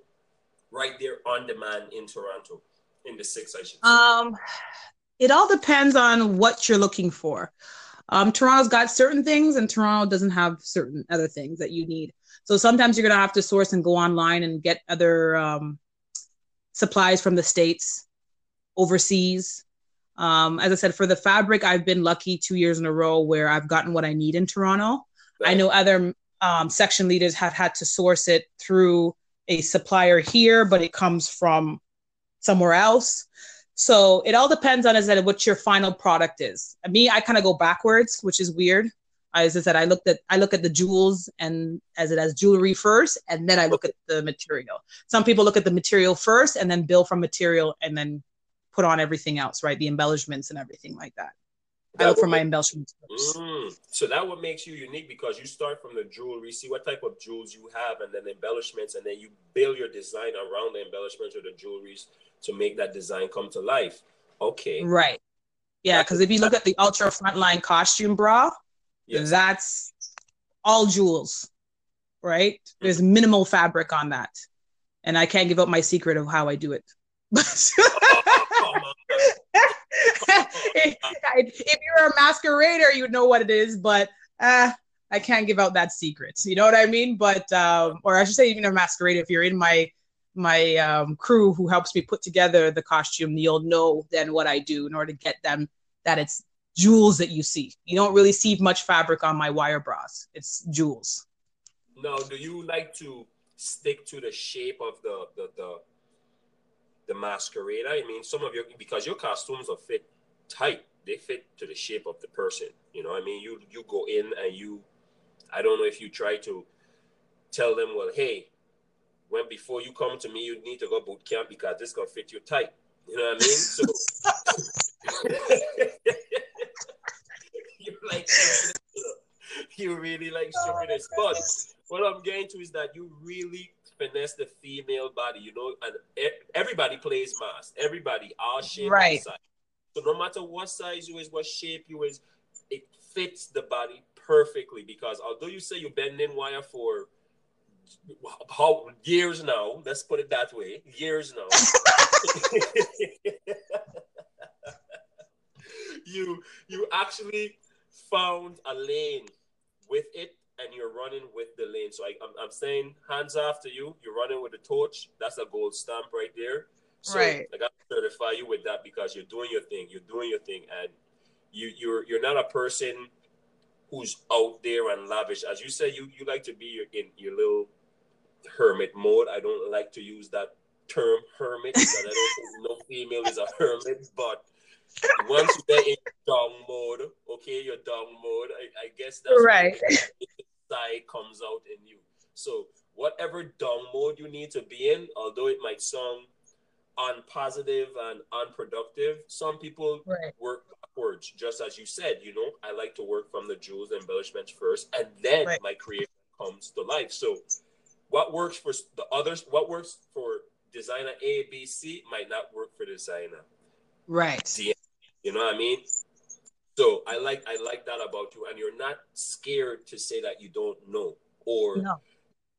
right there on demand in Toronto in the six, I should say? Um, it all depends on what you're looking for. Um, Toronto's got certain things and Toronto doesn't have certain other things that you need. So sometimes you're going to have to source and go online and get other um, supplies from the states, overseas. Um, as I said, for the fabric, I've been lucky two years in a row where I've gotten what I need in Toronto. Right. I know other um, section leaders have had to source it through a supplier here, but it comes from somewhere else. So it all depends on is that what your final product is. Me, I kind of go backwards, which is weird as I said, I looked at I look at the jewels and as it as jewelry first, and then I look at the material. Some people look at the material first and then build from material and then put on everything else, right? The embellishments and everything like that. that I look for my embellishments first. Mm, so that what makes you unique because you start from the jewelry, see what type of jewels you have, and then the embellishments, and then you build your design around the embellishments or the jewelries to make that design come to life. Okay. Right. Yeah, because if you look at the ultra frontline costume bra, Yes. That's all jewels, right? There's minimal fabric on that. And I can't give up my secret of how I do it. if you're a masquerader, you would know what it is, but uh, I can't give out that secret. You know what I mean? But um, or I should say, even a masquerader, if you're in my my um, crew who helps me put together the costume, you'll know then what I do in order to get them that it's jewels that you see. You don't really see much fabric on my wire bras. It's jewels. Now, do you like to stick to the shape of the the the, the masquerade? I mean, some of your because your costumes are fit tight. They fit to the shape of the person. You know, I mean, you you go in and you. I don't know if you try to tell them, well, hey, when before you come to me, you need to go boot camp because this gonna fit you tight. You know what I mean? So you like you really like oh, stupidness. But what I'm getting to is that you really finesse the female body, you know, and everybody plays mass. Everybody, all shape right. size. So no matter what size you is, what shape you is, it fits the body perfectly because although you say you bend in wire for how years now, let's put it that way, years now. you you actually found a lane with it and you're running with the lane. So I, am I'm, I'm saying hands off to you. You're running with the torch. That's a gold stamp right there. So right. I got to certify you with that because you're doing your thing. You're doing your thing, and you you're you're not a person who's out there and lavish. As you say, you you like to be in your little hermit mode. I don't like to use that term hermit because I don't think no female is a hermit, but once you get in down mode, okay, you're down mode. I, I guess that's right. side comes out in you. So whatever down mode you need to be in, although it might sound unpositive and unproductive. Some people Right. work backwards, just as you said. You know, I like to work from the jewels and embellishments first, and then Right. my creation comes to life. So, what works for the others, what works for designer A, B, C, might not work for designer Right. You know what I mean? So I like I like that about you, and you're not scared to say that you don't know or No.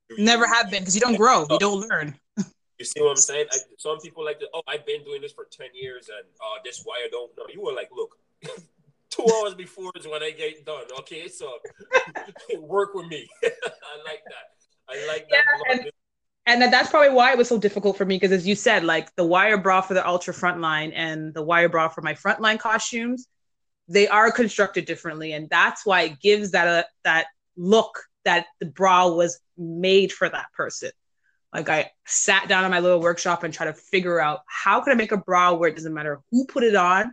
you- Never have been because you don't grow, you don't learn. You see what I'm saying? I, some people like to, oh, I've been doing this for 10 years and uh, this why I don't know. You were like, look, two hours before is when I get done. Okay, so work with me. I like that. I like that. Yeah, and- and that's probably why it was so difficult for me because as you said like the wire bra for the ultra frontline and the wire bra for my frontline costumes they are constructed differently and that's why it gives that uh, that look that the bra was made for that person like i sat down in my little workshop and tried to figure out how can i make a bra where it doesn't matter who put it on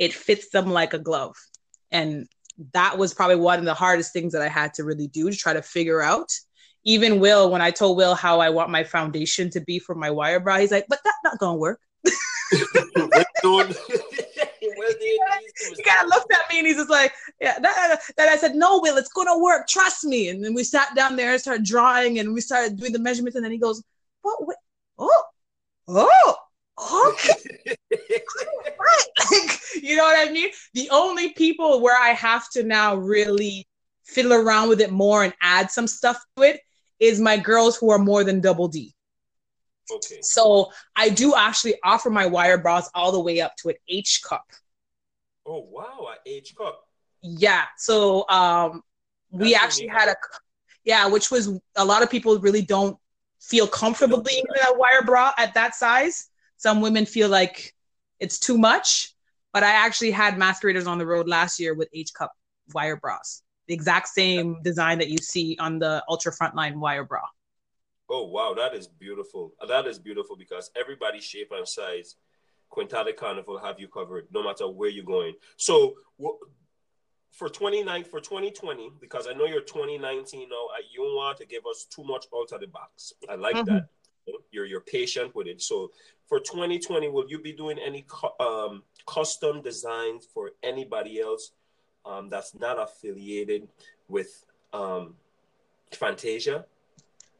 it fits them like a glove. And that was probably one of the hardest things that i had to really do to try to figure out. Even Will, when I told Will how I want my foundation to be for my wire bra, he's like, "But that's not gonna work." We're doing- Where's the He kind of looked at me and he's just like, "Yeah." That, that I said, "No, Will, it's gonna work. Trust me." And then we sat down there and started drawing, and we started doing the measurements, and then he goes, "What? Wait, oh, oh, okay." right. Like, you know what I mean? The only people where I have to now really fiddle around with it more and add some stuff to it is my girls who are more than double D. Okay. So I do actually offer my wire bras all the way up to an H cup. Oh wow, at age cup. Yeah. So um we That's actually had a yeah, which was a lot of people really don't feel comfortable don't being in a wire bra at that size. Some women feel like it's too much, but I actually had masqueraders on the road last year with H cup wire bras. The exact same design that you see on the ultra frontline wire bra. Oh wow, that is beautiful. That is beautiful because everybody's shape and size, Quixotic Carnival have you covered no matter where you're going. So for 29 for 2020, because I know you're 2019 now, I, you don't want to give us too much out of the box. I like Mhm. that. You're you're patient with it. So for 2020, will you be doing any um, custom designs for anybody else um, that's not affiliated with um, Fantasia?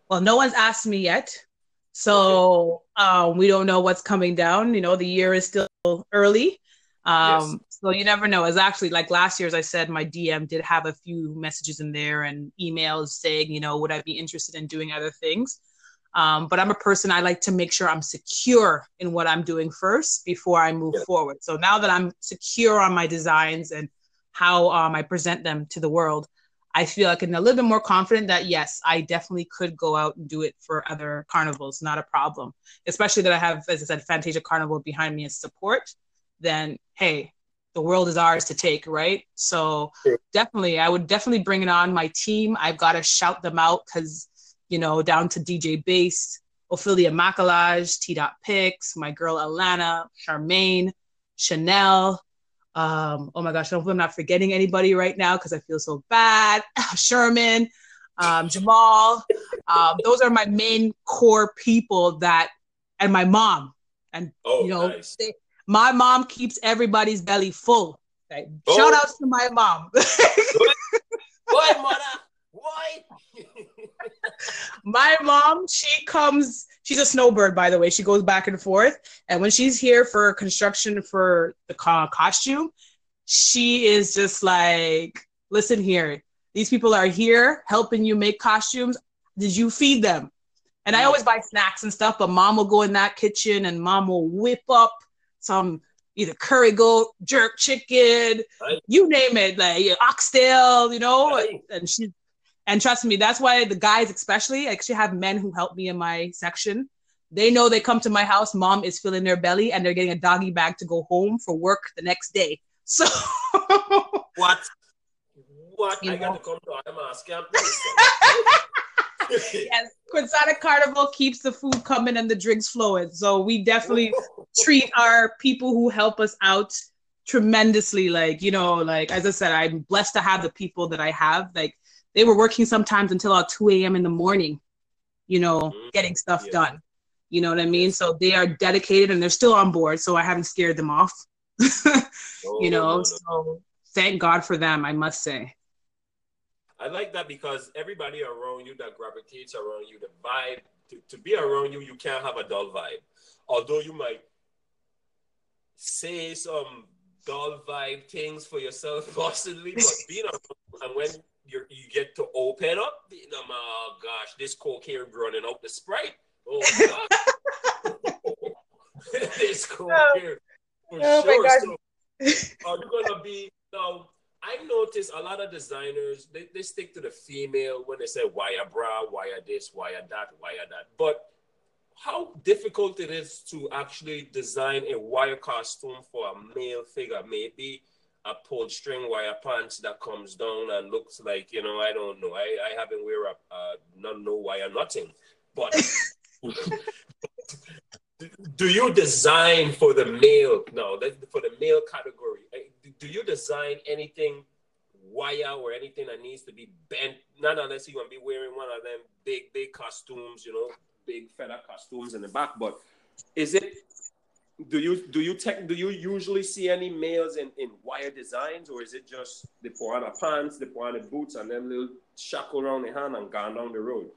Well, no one's asked me yet. So um, we don't know what's coming down. You know, the year is still early. Um, So you never know. It's actually like last year, as I said, my DM did have a few messages in there and emails saying, you know, would I be interested in doing other things? Um, but I'm a person, I like to make sure I'm secure in what I'm doing first before I move Yeah. forward. So now that I'm secure on my designs and how um, I present them to the world, I feel like I'm a little bit more confident that yes, I definitely could go out and do it for other carnivals, not a problem. Especially that I have, as I said, Fantasia Carnival behind me as support. Then hey, the world is ours to take, right? So Sure. definitely, I would definitely bring it on my team. I've got to shout them out because you know, down to DJ Bass, Ophelia Macalage, T. Dot Pix, my girl Alana, Charmaine, Chanel. Um, oh my gosh, I hope I'm not forgetting anybody right now because I feel so bad. Sherman, um, Jamal. Um, those are my main core people that, and my mom. And Oh, you know, nice. they- my mom keeps everybody's belly full. Okay. Oh. Shout outs to my mom. Mother? Why? my mom, she comes, she's a snowbird, by the way. She goes back and forth. And when she's here for construction for the co- costume, she is just like, listen here, these people are here helping you make costumes. Did you feed them? And I always buy snacks and stuff, but mom will go in that kitchen and mom will whip up some either curry goat, jerk chicken, Right. you name it, like oxtail, you know, Right. and she and trust me, that's why the guys, especially, I actually have men who help me in my section. They know they come to my house, mom is filling their belly, and they're getting a doggy bag to go home for work the next day. So What? What? You I got to come to I'm asking. yes, Quixotic Carnival keeps the food coming and the drinks flowing. So we definitely treat our people who help us out tremendously. Like, you know, like as I said, I'm blessed to have the people that I have. Like they were working sometimes until about 2 a.m. in the morning, you know, Mhm. getting stuff Yeah. done. You know what I mean? So they are dedicated and they're still on board. So I haven't scared them off. Oh, you know, no, no. so thank God for them, I must say. I like that because everybody around you that gravitates around you, the vibe, to, to be around you, you can't have a dull vibe. Although you might say some dull vibe things for yourself possibly, but being around and when you you get to open up, being um, oh gosh, this coke here running out the sprite. Oh god. this coke here. For Oh my sure. God. So are you gonna be now? I noticed a lot of designers they, they stick to the female when they say wire bra, wire this, wire that, wire that. But how difficult it is to actually design a wire costume for a male figure? Maybe a pulled string wire pants that comes down and looks like you know I don't know. I, I haven't wear a not no wire nothing, but. do you design for the male no that- for the male category eh, do you design anything wire or anything that needs to be bent not unless you're going to be wearing one of them big big costumes you know big feather costumes in the back but is it do you do you tech do you usually see any males in, in wire designs or is it just the piranha pants the piranha boots and them little shackle around the hand and gone down the road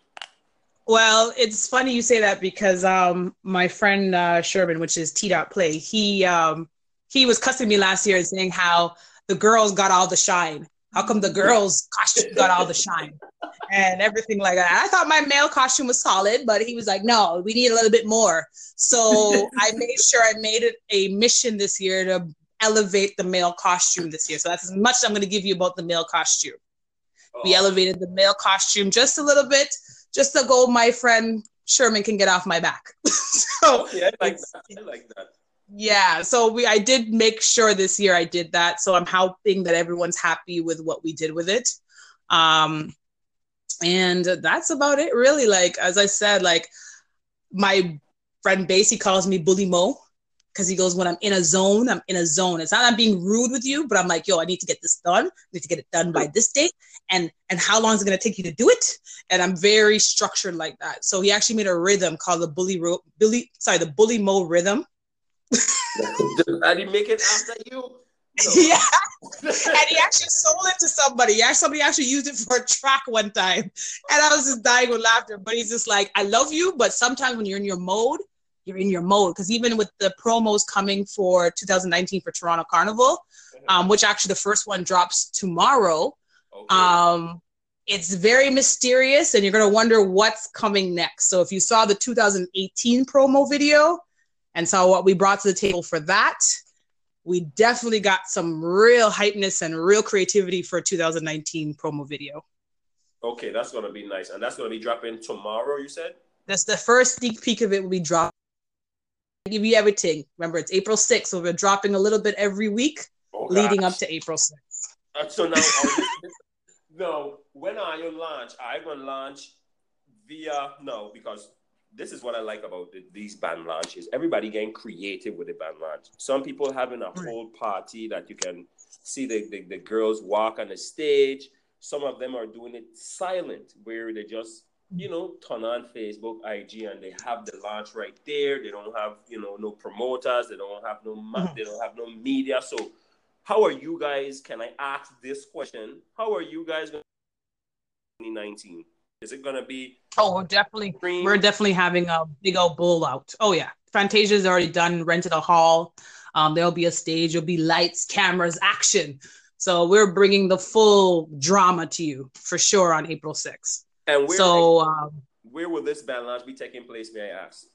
Well, it's funny you say that because um my friend uh, Sherman, which is T dot play, he um he was cussing me last year and saying how the girls got all the shine. How come the girls costume got all the shine and everything like that? I thought my male costume was solid, but he was like, no, we need a little bit more. So I made sure I made it a mission this year to elevate the male costume this year. So that's as much as I'm going to give you about the male costume. We Oh, elevated the male costume just a little bit, just to go my friend Sherman can get off my back. so okay, I like that. I like that. Yeah, so we I did make sure this year I did that. So I'm hoping that everyone's happy with what we did with it. Um and that's about it really. Like as I said, like my friend Basie calls me Bully Mo because he goes, when I'm in a zone, I'm in a zone. It's not I'm being rude with you, but I'm like, yo, I need to get this done. I need to get it done by this date. And and how long is it gonna take you to do it? And I'm very structured like that. So he actually made a rhythm called the Bully Ro- Billy, sorry, the Bully Mo rhythm. And he make it after you. No. yeah. and he actually sold it to somebody. Yeah, somebody actually used it for a track one time. And I was just dying with laughter. But he's just like, I love you, but sometimes when you're in your mode, you're in your mode. Because even with the promos coming for 2019 for Toronto Carnival, um, which actually the first one drops tomorrow, Okay. um, it's very mysterious and you're going to wonder what's coming next. So if you saw the 2018 promo video and so what we brought to the table for that, we definitely got some real hypeness and real creativity for a 2019 promo video. okay, that's gonna be nice, and that's gonna be dropping tomorrow. You said. That's the first sneak peek of it will be dropped. Give you everything. Remember, it's April 6th, so we're dropping a little bit every week Oh, leading up to April 6th. Uh, so now, no, when are you launch? Are you gonna launch via no? Because this is what I like about the, these band launches. Everybody getting creative with the band launch. Some people having a whole party that you can see the, the, the girls walk on the stage. Some of them are doing it silent, where they just you know turn on Facebook, IG, and they have the launch right there. They don't have you know no promoters. They don't have no ma- Mhm. they don't have no media. So how are you guys? Can I ask this question? How are you guys going 2019? Is it going to be Oh, we're definitely green? we're definitely having a big old bull out. Oh yeah, Fantasia's already done. Rented a hall. Um, there'll be a stage. There'll be lights, cameras, action. So we're bringing the full drama to you for sure on April 6th. and where, So um, where will this band launch be taking place? May I ask?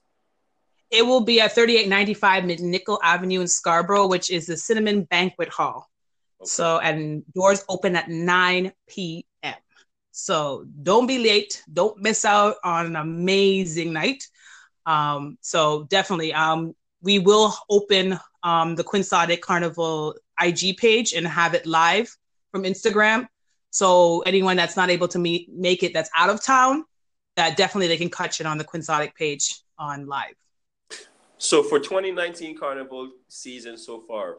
it will be at 3895 McNicoll Avenue in Scarborough, which is the Cinnamon Banquet Hall. Okay. So and doors open at 9 p.m. So don't be late. Don't miss out on an amazing night. Um, so definitely, um, we will open um, the Quixotic Carnival IG page and have it live from Instagram. So anyone that's not able to meet, make it that's out of town, that definitely they can catch it on the Quixotic page on live. So for 2019 Carnival season so far,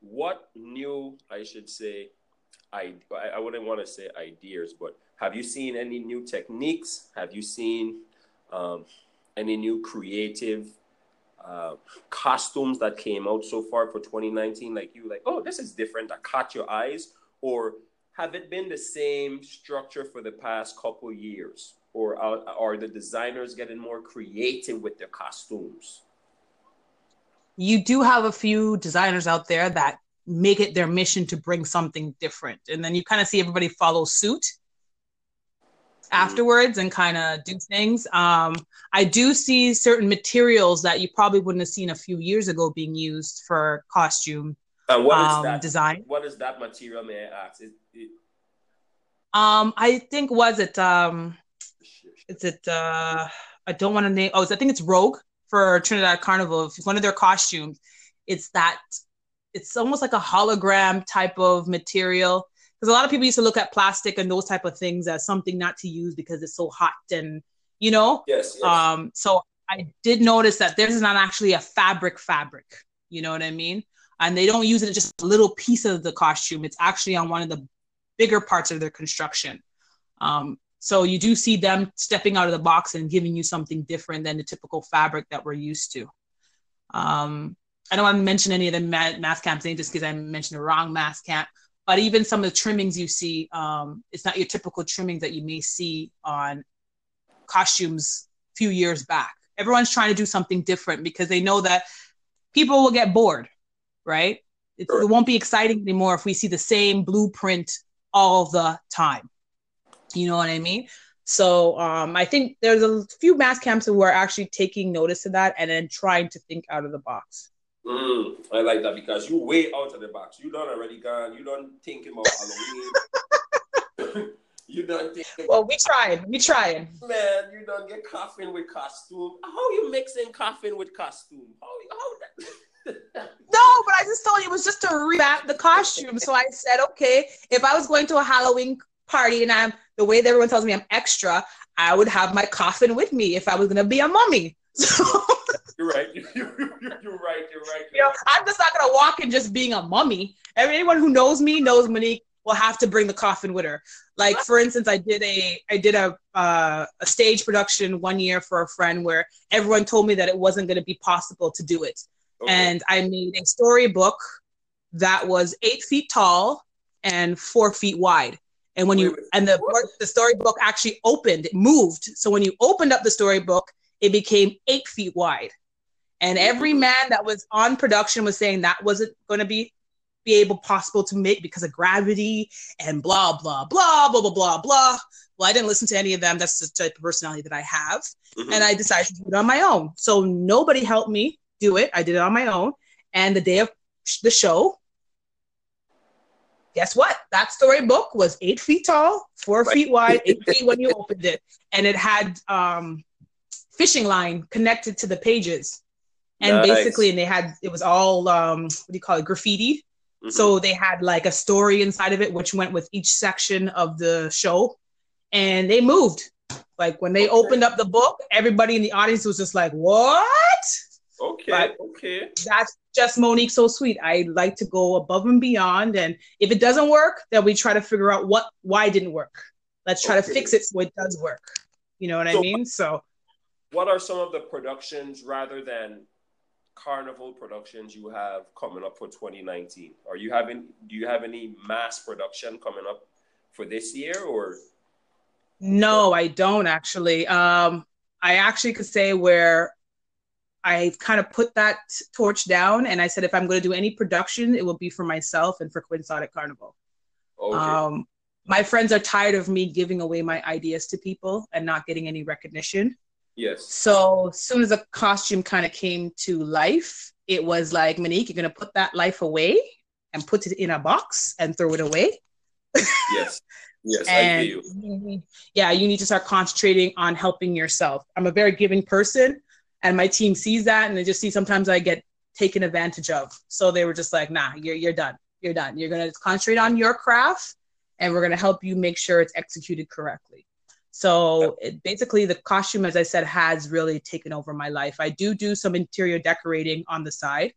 what new, I should say, I I wouldn't want to say ideas, but have you seen any new techniques? Have you seen um, any new creative uh, costumes that came out so far for 2019? Like you, like, oh, this is different. That caught your eyes, or have it been the same structure for the past couple years, or are, are the designers getting more creative with their costumes? You do have a few designers out there that make it their mission to bring something different, and then you kind of see everybody follow suit afterwards and kind of do things. Um, I do see certain materials that you probably wouldn't have seen a few years ago being used for costume and what is um, that design. What is that material? May I ask? It, it... Um, I think was it um, is it uh, I don't want to name. Oh, I think it's Rogue for Trinidad Carnival. It's one of their costumes. It's that. It's almost like a hologram type of material. Because a lot of people used to look at plastic and those type of things as something not to use because it's so hot and you know? Yes, yes. um so i did notice that this is not actually a fabric fabric you know what i mean? And they don't use it just a little piece of the costume. It's actually on one of the bigger parts of their construction. Um so you do see them stepping out of the box and giving you something different than the typical fabric that we're used to. Um I don't want to mention any of the mass camps just because I mentioned the wrong mass camp but even some of the trimmings you see, um, it's not your typical trimming that you may see on costumes a few years back. Everyone's trying to do something different because they know that people will get bored, right? It, it won't be exciting anymore if we see the same blueprint all the time. You know what I mean? So um, I think there's a few mass camps who are actually taking notice of that and then trying to think out of the box. Mm, I like that because you way out of the box. You done already gone. You don't thinking about Halloween. you don't think. Well, we tried. We tried. Man, you don't get coffin with costume. How you mixing coffin with costume? How how that? no, but I just told you it was just to revamp the costume. So I said, okay, if I was going to a Halloween party and I'm the way that everyone tells me I'm extra, I would have my coffin with me if I was gonna be a mummy. So you're right. You're, you're, you're, right. You're right. You're know, I'm just not gonna walk in just being a mummy. Anyone who knows me knows Monique will have to bring the coffin with her. Like for instance, I did a I did a uh, a stage production one year for a friend where everyone told me that it wasn't going to be possible to do it, okay. and I made a storybook that was eight feet tall and four feet wide. And when you and the the storybook actually opened, it moved. So when you opened up the storybook, it became eight feet wide. And every man that was on production was saying that wasn't going to be be able possible to make because of gravity and blah blah blah blah blah blah blah. Well, I didn't listen to any of them. That's the type of personality that I have, mm-hmm. and I decided to do it on my own. So nobody helped me do it. I did it on my own. And the day of the show, guess what? That storybook was eight feet tall, four right. feet wide, eight feet when you opened it, and it had um, fishing line connected to the pages and nice. basically and they had it was all um what do you call it graffiti. Mm-hmm. so they had like a story inside of it which went with each section of the show. And they moved. Like when they okay. opened up the book everybody in the audience was just like what? Okay but okay. that's just monique so sweet. I like to go above and beyond. And if it doesn't work then we try to figure out what why didn't work. Let's try okay. to fix it so it does work. You know what so, i mean? So what are some of the productions rather than carnival productions you have coming up for 2019? Are you having do you have any mass production coming up for this year or No, I don't actually. Um I actually could say where I kind of put that torch down and I said if I'm going to do any production, it will be for myself and for Quixotic Carnival. Okay. Um, my friends are tired of me giving away my ideas to people and not getting any recognition. Yes. So as soon as the costume kind of came to life, it was like, Monique, you're gonna put that life away and put it in a box and throw it away. yes. Yes, and I you. Yeah, you need to start concentrating on helping yourself. I'm a very giving person, and my team sees that, and they just see sometimes I get taken advantage of. So they were just like, "Nah, you're you're done. You're done. You're gonna concentrate on your craft, and we're gonna help you make sure it's executed correctly." So it, basically, the costume, as I said, has really taken over my life. I do do some interior decorating on the side.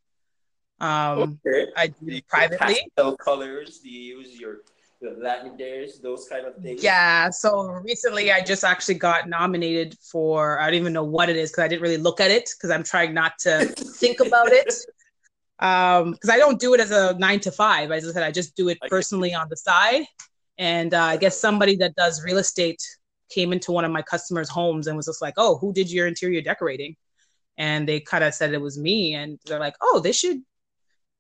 Um, okay. I do privately. Pastel colors. Do you use your the lavendaires, those kind of things? Yeah. So recently, I just actually got nominated for. I don't even know what it is because I didn't really look at it because I'm trying not to think about it. Um, because I don't do it as a nine to five. As I said, I just do it personally on the side. And uh, I guess somebody that does real estate came into one of my customers' homes and was just like, "Oh, who did your interior decorating?" And they kind of said it was me, and they're like, "Oh, they should,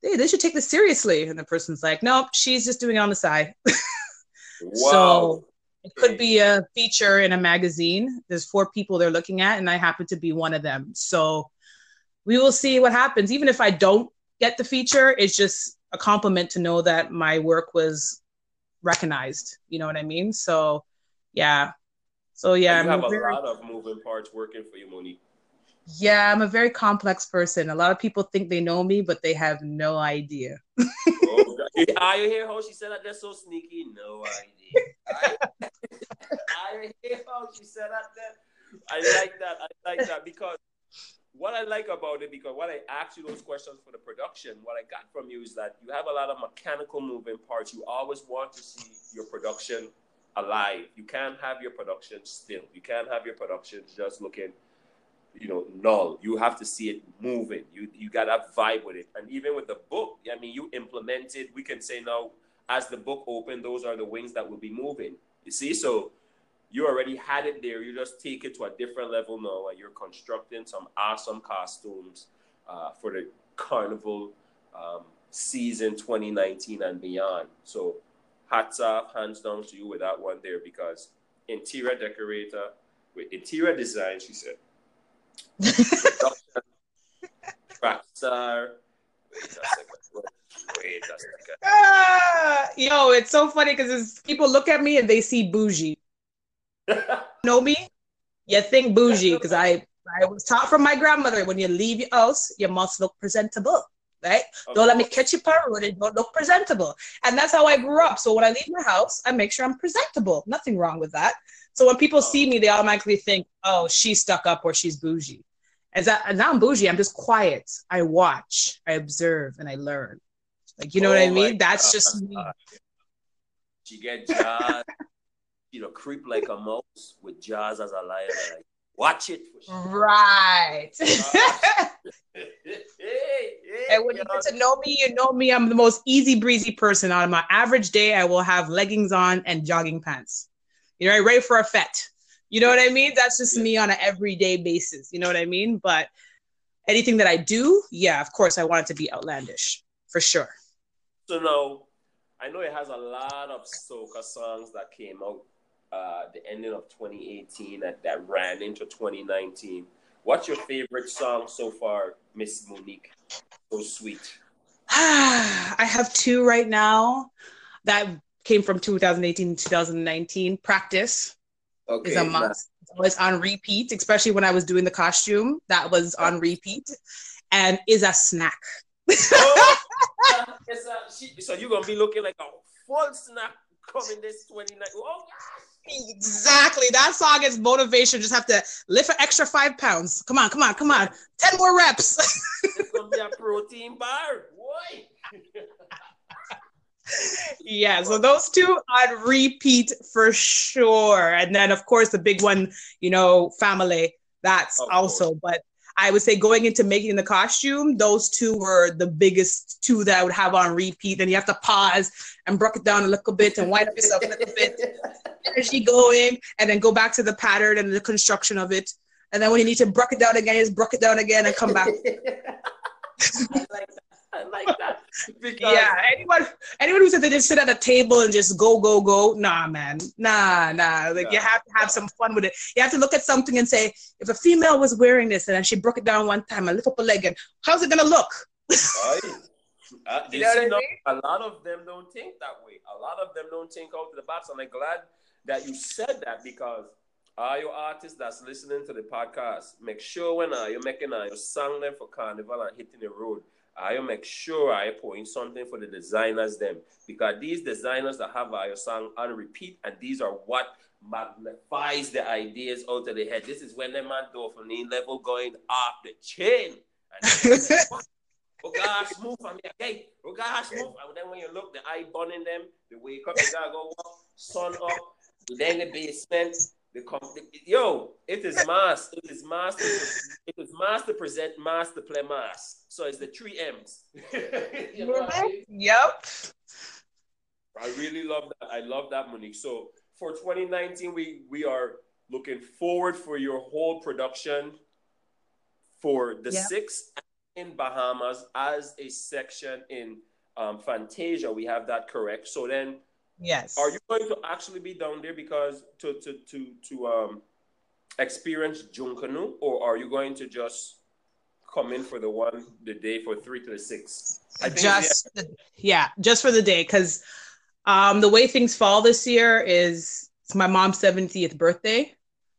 they, they should take this seriously." And the person's like, "Nope, she's just doing it on the side." wow. So it could be a feature in a magazine. There's four people they're looking at, and I happen to be one of them. So we will see what happens. Even if I don't get the feature, it's just a compliment to know that my work was recognized. You know what I mean? So yeah. So yeah, you I'm have a very, lot of moving parts working for you, Monique. Yeah, I'm a very complex person. A lot of people think they know me, but they have no idea. oh, I hear how she said that. That's so sneaky. No idea. I, I hear how she said that. I like that. I like that because what I like about it, because what I asked you those questions for the production, what I got from you is that you have a lot of mechanical moving parts. You always want to see your production alive. You can't have your production still. You can't have your production just looking, you know, null. You have to see it moving. You you gotta vibe with it. And even with the book, I mean, you implemented. We can say now, as the book opened, those are the wings that will be moving. You see, so you already had it there. You just take it to a different level now, and you're constructing some awesome costumes uh, for the carnival um, season 2019 and beyond. So, hats off, hands down to you with that one there because interior decorator with interior design, she said. track star. Wait a second. Wait a second. Ah, yo, it's so funny because people look at me and they see bougie know me, you think bougie because I I was taught from my grandmother when you leave your house, you must look presentable. Right? Don't let me catch you parroted. Don't look presentable. And that's how I grew up. So when I leave my house, I make sure I'm presentable. Nothing wrong with that. So when people oh. see me, they automatically think, oh, she's stuck up or she's bougie. As, that, as I'm bougie, I'm just quiet. I watch, I observe, and I learn. Like, you know oh what I oh mean? That's just me. She get jazz you know, creep like a mouse with jaws as a lion. Watch it. Right. hey, hey, and when you get to know me, you know me. I'm the most easy breezy person. On my average day, I will have leggings on and jogging pants. You know, ready for a fete. You know what I mean? That's just me on an everyday basis. You know what I mean? But anything that I do, yeah, of course, I want it to be outlandish for sure. So now, I know it has a lot of soca songs that came out uh, the ending of 2018 that, that ran into 2019. What's your favorite song so far, Miss Monique? So sweet. I have two right now that came from 2018 2019. Practice okay, is a must. It's always on repeat, especially when I was doing the costume. That was on repeat. And is a snack. oh, a, she, so you're gonna be looking like a full snack coming this 29. Oh, Exactly. That song is motivation. Just have to lift an extra five pounds. Come on, come on, come on. Ten more reps. it's gonna be a protein bar. Boy. yeah, so those two on repeat for sure. And then of course the big one, you know, Famalay. That's of also, course. but I would say going into making the costume, those two were the biggest two that I would have on repeat. And you have to pause and break it down a little bit and wind up yourself a little bit, energy going, and then go back to the pattern and the construction of it. And then when you need to break it down again, just break it down again and come back. Like. I like that. Because... Yeah, anyone anyone who said they just sit at a table and just go, go, go, nah, man. Nah, nah. Like you have to have some fun with it. You have to look at something and say, if a female was wearing this and then she broke it down one time and lift up a leg and how's it gonna look? Right. Uh, you know I mean? A lot of them don't think that way. A lot of them don't think out of the box. And I'm glad that you said that because all your artists that's listening to the podcast, make sure when uh, you're making uh, your song them for carnival and hitting the road, I make sure I point something for the designers them because these designers that have our song on repeat and these are what magnifies the ideas out of the head. This is when the man from the level going off the chain. And oh move me, okay, oh gosh, move. And then when you look, the eye burning them, they wake up, they gotta go walk, sun up, then the basement, the, the yo, it is mass, it is mass, to, it is mass to present, mass to play mass. So it's the three M's. you know I mean? Yep. I really love that. I love that, Monique. So for 2019, we we are looking forward for your whole production for the yep. six in Bahamas as a section in um, Fantasia. We have that correct. So then, yes, are you going to actually be down there because to to to to um experience Junkanoo, or are you going to just come in for the one the day for three to the six? Just yeah, yeah just for the day because um, the way things fall this year is it's my mom's 70th birthday.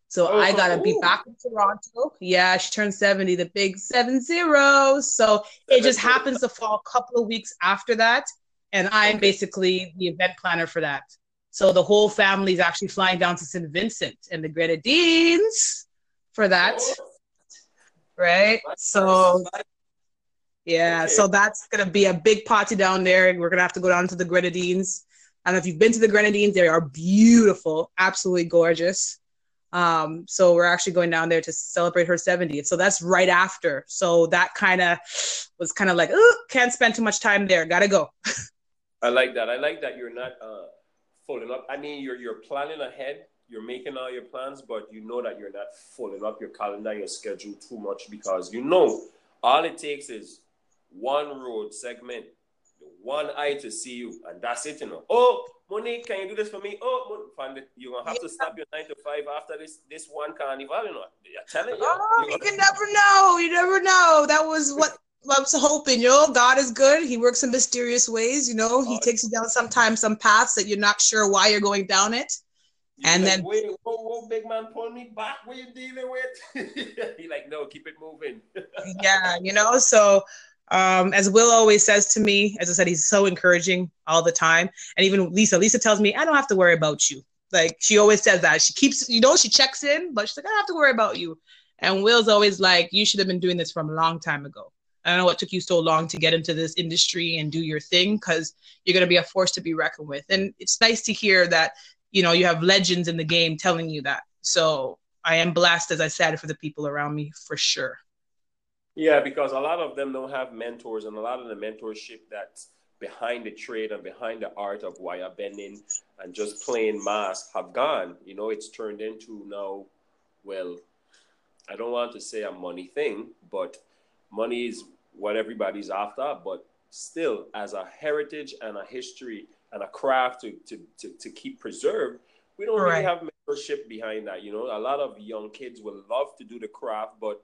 So oh, I gotta ooh. be back in Toronto. Yeah, she turned 70, the big seven zero. So it just happens to fall a couple of weeks after that. And I'm okay. basically the event planner for that. So the whole family is actually flying down to St. Vincent and the Grenadines for that. Right. So yeah, okay. so that's gonna be a big party down there. We're gonna have to go down to the Grenadines and if you've been to the Grenadines, they are beautiful, absolutely gorgeous. Um, so we're actually going down there to celebrate her 70th. So that's right after. So that kind of was kind of like, oh, can't spend too much time there. Gotta go. I like that. I like that you're not uh, folding up. I mean, you're you're planning ahead. You're making all your plans, but you know that you're not folding up your calendar, your schedule too much because you know all it takes is one road segment one eye to see you, and that's it, you know. Oh, Monique, can you do this for me? Oh, Monique, you're gonna have yeah. to stop your nine to five after this this one carnival, you know. You're telling you. Oh, you can never know. You never know. That was what I was hoping. You know, God is good. He works in mysterious ways. You know, He takes you down sometimes some paths that you're not sure why you're going down it. and like, then wait, whoa, whoa, big man, pull me back. What you dealing with? he like, no, keep it moving. yeah, you know. So um, as Will always says to me, as I said, he's so encouraging all the time. And even Lisa, Lisa tells me, I don't have to worry about you. Like she always says that. She keeps, you know, she checks in, but she's like, I don't have to worry about you. And Will's always like, you should have been doing this from a long time ago. I don't know what took you so long to get into this industry and do your thing because you're going to be a force to be reckoned with. And it's nice to hear that, you know, you have legends in the game telling you that. So I am blessed, as I said, for the people around me for sure. Yeah, because a lot of them don't have mentors, and a lot of the mentorship that's behind the trade and behind the art of wire bending and just playing mass have gone. You know, it's turned into now, well, I don't want to say a money thing, but money is what everybody's after. But still, as a heritage and a history and a craft to, to, to, to keep preserved, we don't right. really have mentorship behind that. You know, a lot of young kids would love to do the craft, but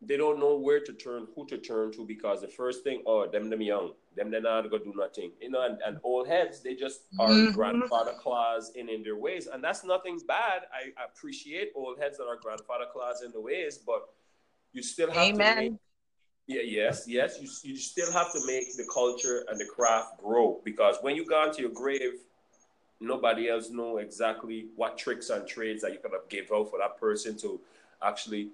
they don't know where to turn, who to turn to, because the first thing, oh, them them young, them they not gonna do nothing, you know. And, and old heads, they just are mm-hmm. grandfather claws in in their ways, and that's nothing bad. I appreciate old heads that are grandfather claws in the ways, but you still have Amen. to make. Yeah, yes, yes. You you still have to make the culture and the craft grow because when you go into your grave, nobody else know exactly what tricks and trades that you could have give out for that person to actually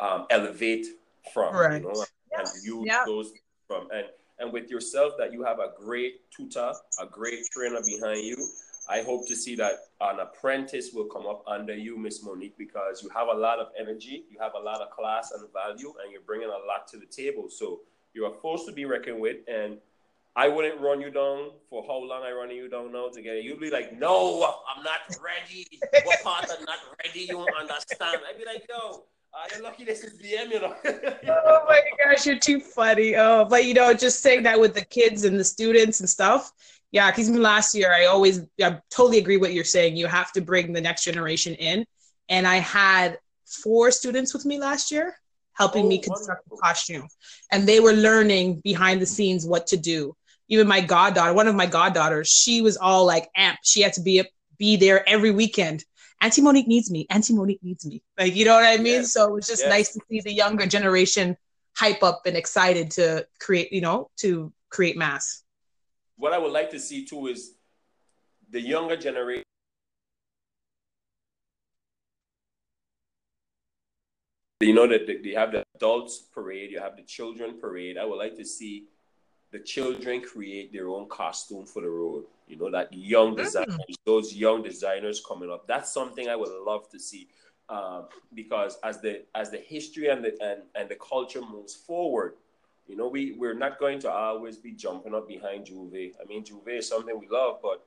um, elevate from, right. you know, yeah. and use yeah. those from. And and with yourself, that you have a great tutor, a great trainer behind you. I hope to see that an apprentice will come up under you, Miss Monique, because you have a lot of energy, you have a lot of class and value, and you're bringing a lot to the table. So you're a force to be reckoned with, and I wouldn't run you down for how long I running you down now to get it. You'd be like, no, I'm not ready. what part I'm not ready? You don't understand. I'd be like, yo, uh, you're lucky this is DM, you know. oh my gosh, you're too funny. Oh, but you know, just saying that with the kids and the students and stuff. Yeah, because even last year, I always, I totally agree what you're saying. You have to bring the next generation in. And I had four students with me last year helping oh, me construct wonderful. the costume. And they were learning behind the scenes what to do. Even my goddaughter, one of my goddaughters, she was all like amped. She had to be be there every weekend Auntie Monique needs me. Auntie Monique needs me. Like, you know what I mean? Yes. So it was just yes. nice to see the younger generation hype up and excited to create, you know, to create mass. What I would like to see too is the younger generation. You know that they have the adults parade, you have the children parade. I would like to see the children create their own costume for the road. You know, that young mm. designers, mm. those young designers coming up. That's something I would love to see. Uh, because as the as the history and the and, and the culture moves forward, you know, we, we're not going to always be jumping up behind J'ouvert. I mean, J'ouvert is something we love, but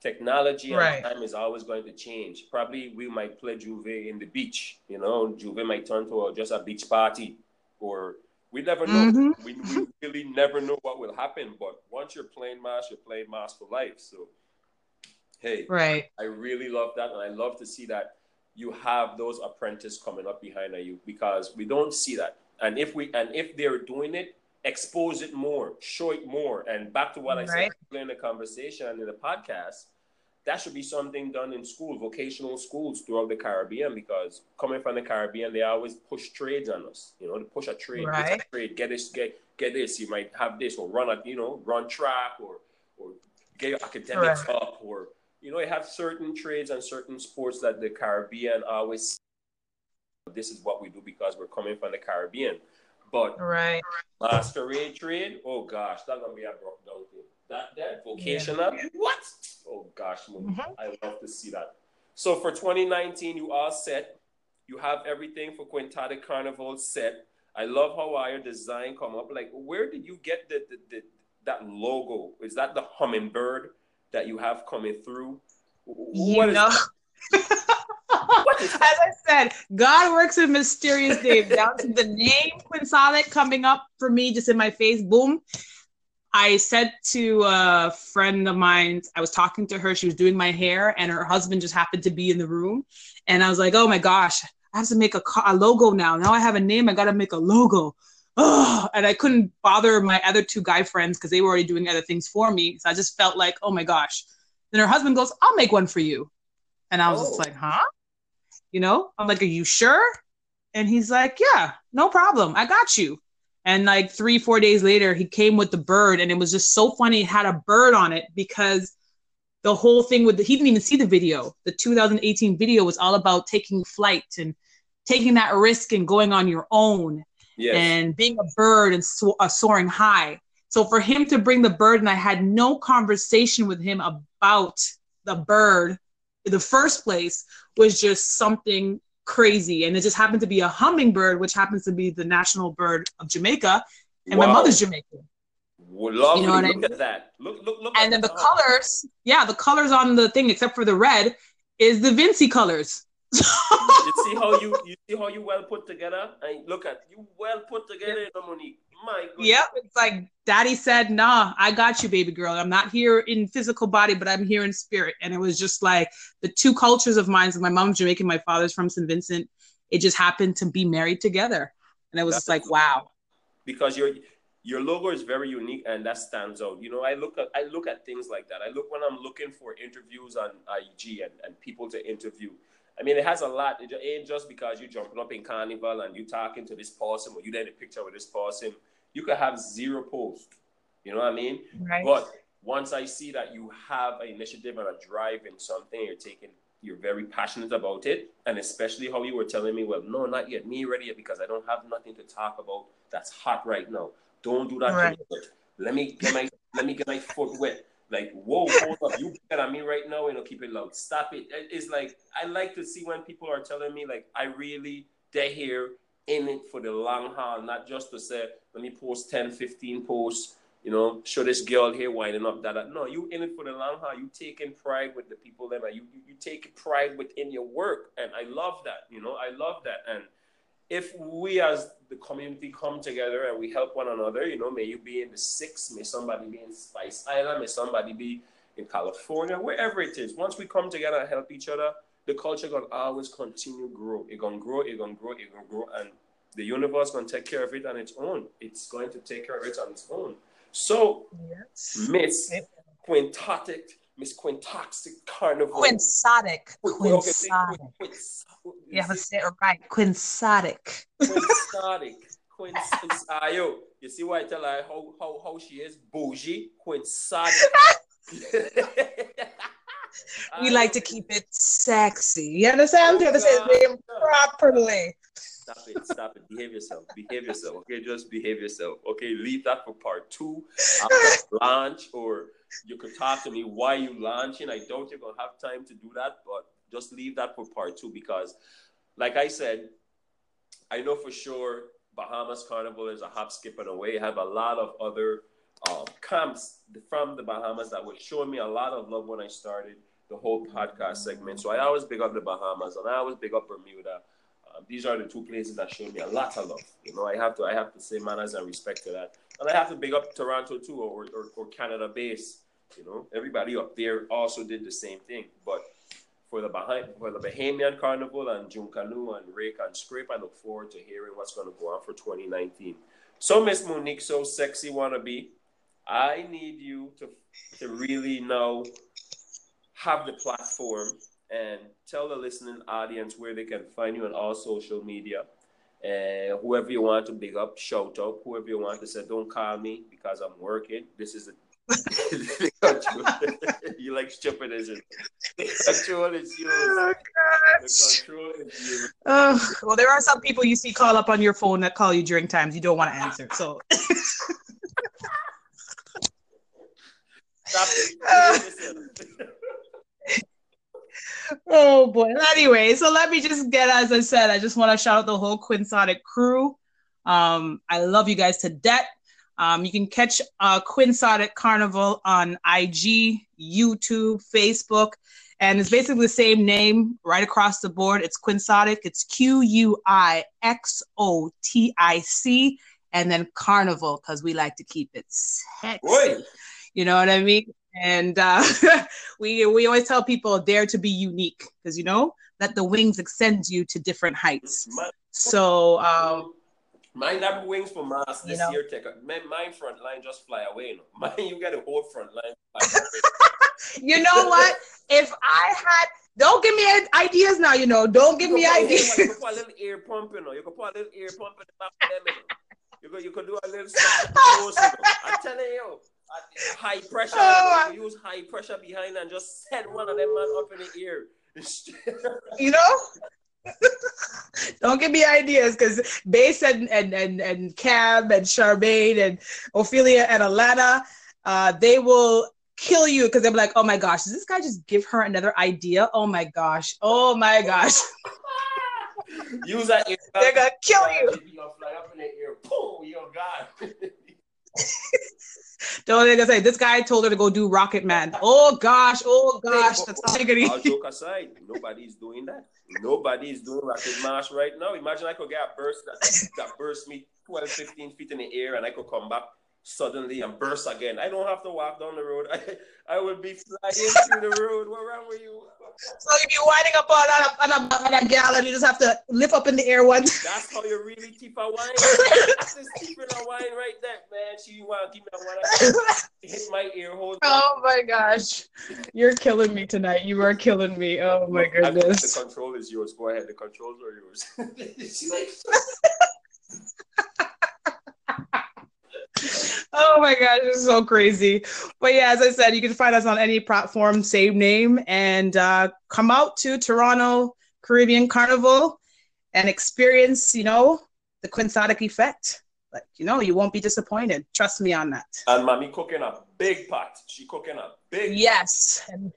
technology right. and time is always going to change. Probably we might play J'ouvert in the beach, you know, J'ouvert might turn to a, just a beach party or we never know. Mm-hmm. We, we really never know what will happen. But once you're playing mass, you're playing mass for life. So, hey, right. I really love that. And I love to see that you have those apprentices coming up behind you because we don't see that. And if we and if they're doing it, expose it more, show it more. And back to what right. I said in the conversation and in the podcast, that should be something done in school, vocational schools throughout the Caribbean, because coming from the Caribbean, they always push trades on us. You know, to push a trade, right. a trade, get this, get get this. You might have this, or run a, you know, run track, or or get your academics right. up, or you know, you have certain trades and certain sports that the Caribbean always. This is what we do because we're coming from the Caribbean. But right. masquerade trade, oh gosh, that's gonna be a broke down thing. That that vocational, yeah. what? Oh gosh, mm-hmm. I love to see that. So for 2019, you are set. You have everything for Quintatic Carnival set. I love how our design come up. Like, where did you get the, the, the that logo? Is that the hummingbird that you have coming through? What you know. As I said, God works in mysterious ways. Down to the name Quixotic coming up for me just in my face. Boom. I said to a friend of mine, I was talking to her, she was doing my hair, and her husband just happened to be in the room. And I was like, oh my gosh, I have to make a, a logo now. Now I have a name, I got to make a logo. Oh, and I couldn't bother my other two guy friends because they were already doing other things for me. So I just felt like, oh my gosh. Then her husband goes, I'll make one for you. And I was oh. just like, huh? You know, I'm like, are you sure? And he's like, yeah, no problem. I got you. And like three, four days later, he came with the bird, and it was just so funny. It had a bird on it because the whole thing with the, he didn't even see the video. The 2018 video was all about taking flight and taking that risk and going on your own yes. and being a bird and so, uh, soaring high. So for him to bring the bird, and I had no conversation with him about the bird the first place, was just something crazy. And it just happened to be a hummingbird, which happens to be the national bird of Jamaica. And wow. my mother's Jamaican. Well, you know what look I mean? at that. Look, look, look. And then the colors, yeah, the colors on the thing, except for the red, is the Vincy colors. You see how you you see how you well put together, and look at you well put together, Monique. My goodness. Yep, it's like Daddy said, "Nah, I got you, baby girl. I'm not here in physical body, but I'm here in spirit." And it was just like the two cultures of mine. So my mom's Jamaican, my father's from St. Vincent. It just happened to be married together, and it was like, wow. Because your your logo is very unique, and that stands out. You know, I look at I look at things like that. I look when I'm looking for interviews on IG and, and people to interview. I mean, it has a lot. It ain't just because you're jumping up in carnival and you talking to this person or you did a picture with this person you could have zero posts. You know what I mean? Right. But once I see that you have an initiative and a drive in something, you're taking, you're very passionate about it, and especially how you were telling me, well, no, not yet, me ready yet because I don't have nothing to talk about that's hot right now. Don't do that. Right. Let me get my let me get my foot wet. Like, whoa, hold up, you at me right now, you know, keep it loud. Stop it. It's like I like to see when people are telling me, like, I really they're here in it for the long haul, not just to say, let me post 10, 15 posts, you know, show this girl here winding up that, that. No, you in it for the long haul. You taking pride with the people there. You, you, you take pride within your work. And I love that, you know, I love that. And if we as the community come together and we help one another, you know, may you be in the six, may somebody be in Spice Island, may somebody be in California, wherever it is. Once we come together and help each other, the culture gonna always continue grow. It gonna grow, it gonna grow, it gonna grow, and the universe gonna take care of it on its own. It's going to take care of it on its own. So, yes. Miss Quintotic, Miss Quintoxic Carnival. Quinsotic. Quinsotic. You have to say it right. Quinsotic. Quinsotic. Quinsotic. you see why I tell her how, how, how she is? Bougie. Quinsotic. we like to keep it sexy. You understand? I'm trying to say his name properly. stop it, stop it. Behave yourself. Behave yourself. Okay, just behave yourself. Okay, leave that for part two after launch, or you could talk to me why you launching. I don't you're gonna have time to do that, but just leave that for part two because, like I said, I know for sure Bahamas Carnival is a hop, skip, and away. I have a lot of other um, camps from the Bahamas that were showing me a lot of love when I started the whole podcast segment. So I always big up the Bahamas and I always big up Bermuda. Um, these are the two places that showed me a lot of love. You know, I have to I have to say manners and respect to that, and I have to big up Toronto too, or or, or Canada base. You know, everybody up there also did the same thing. But for the behind for the Bahamian Carnival and Junkanoo and Rake and Scrape, I look forward to hearing what's going to go on for 2019. So Miss Monique, so sexy wannabe, I need you to to really know have the platform and tell the listening audience where they can find you on all social media. And whoever you want to big up, shout out. Whoever you want to say, don't call me because I'm working. This is a you like stupid, is it? The control is. Oh, the control is yours. Oh, well, there are some people you see call up on your phone that call you during times you don't want to answer. So. Stop oh boy. Anyway, so let me just get as I said, I just want to shout out the whole Quixotic crew. Um, I love you guys to death. Um, you can catch uh, Quixotic Carnival on IG, YouTube, Facebook, and it's basically the same name right across the board. It's Quixotic. It's Q U I X O T I C, and then Carnival because we like to keep it sexy. Boy. You know what I mean? And uh, we we always tell people dare to be unique because you know that the wings extend you to different heights. My, so um, mine have wings for Mars this know? year. Take a, mine front line just fly away. You know? Mine you get a whole front line. you know what? If I had don't give me ideas now, you know. Don't give me ideas. You can put a little ear pump, you know. You can put a little ear pump in the back of them, you know. You could, you could do a little stuff. I'm telling you high pressure. Oh, use high pressure behind and just set one of them man up in the ear. you know? Don't give me ideas because Bass and, and, and, and Cam and Charmaine and Ophelia and Alana, uh, they will kill you because they'll be like, oh my gosh, does this guy just give her another idea? Oh my gosh. Oh my gosh. Use that. They're going to kill you. Fly up in the ear. Boom, you're Don't they say this guy told her to go do Rocket Man. Oh gosh, oh gosh, that's all you're gonna joke aside, nobody's doing that. Nobody's doing Rocket March right now. Imagine I could get a burst that, that burst me 12, 15 feet in the air and I could come back suddenly and burst again. I don't have to walk down the road. I, I will be flying through the road. What wrong with you? So if you're winding up on a, on a, on a gallon, you just have to lift up in the air once. That's how you really keep a wine. That's just keeping a wine right there, man. She want to keep me a wine. Hit my ear hole. Oh my gosh, you're killing me tonight. You are killing me. Oh my goodness. The control is yours. Go ahead. The controls are yours. Oh my gosh, it's so crazy. But yeah, as I said, you can find us on any platform, same name, and uh, come out to Toronto Caribbean Carnival and experience, you know, the quixotic effect. Like, you know, you won't be disappointed. Trust me on that. And mommy cooking a big pot. She cooking a big Yes. And,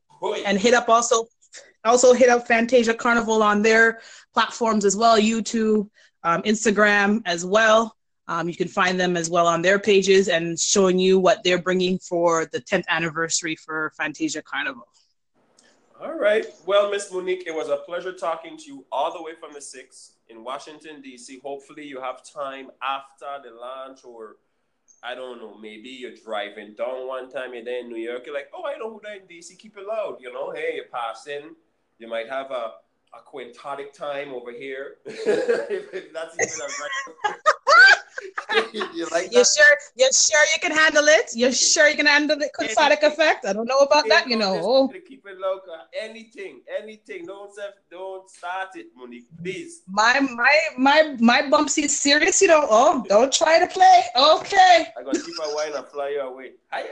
and hit up also also hit up Fantasia Carnival on their platforms as well, YouTube, um, Instagram as well. Um, you can find them as well on their pages and showing you what they're bringing for the 10th anniversary for Fantasia Carnival. All right. Well, Miss Monique, it was a pleasure talking to you all the way from the 6th in Washington, D.C. Hopefully, you have time after the launch, or I don't know, maybe you're driving down one time, you're there in New York, you're like, oh, I know who that in D.C., keep it loud. You know, hey, you're passing, you might have a, a quintotic time over here. if that's even a. you like you sure you sure you can handle it? You sure you can handle the quixotic effect? I don't know about that, you know. Oh. Keep it local. Anything, anything. Don't don't start it, Monique. Please. My my my my bumpsy is serious, you know. Oh, don't try to play. Okay. I'm gonna keep a wine and fly you away. Hi,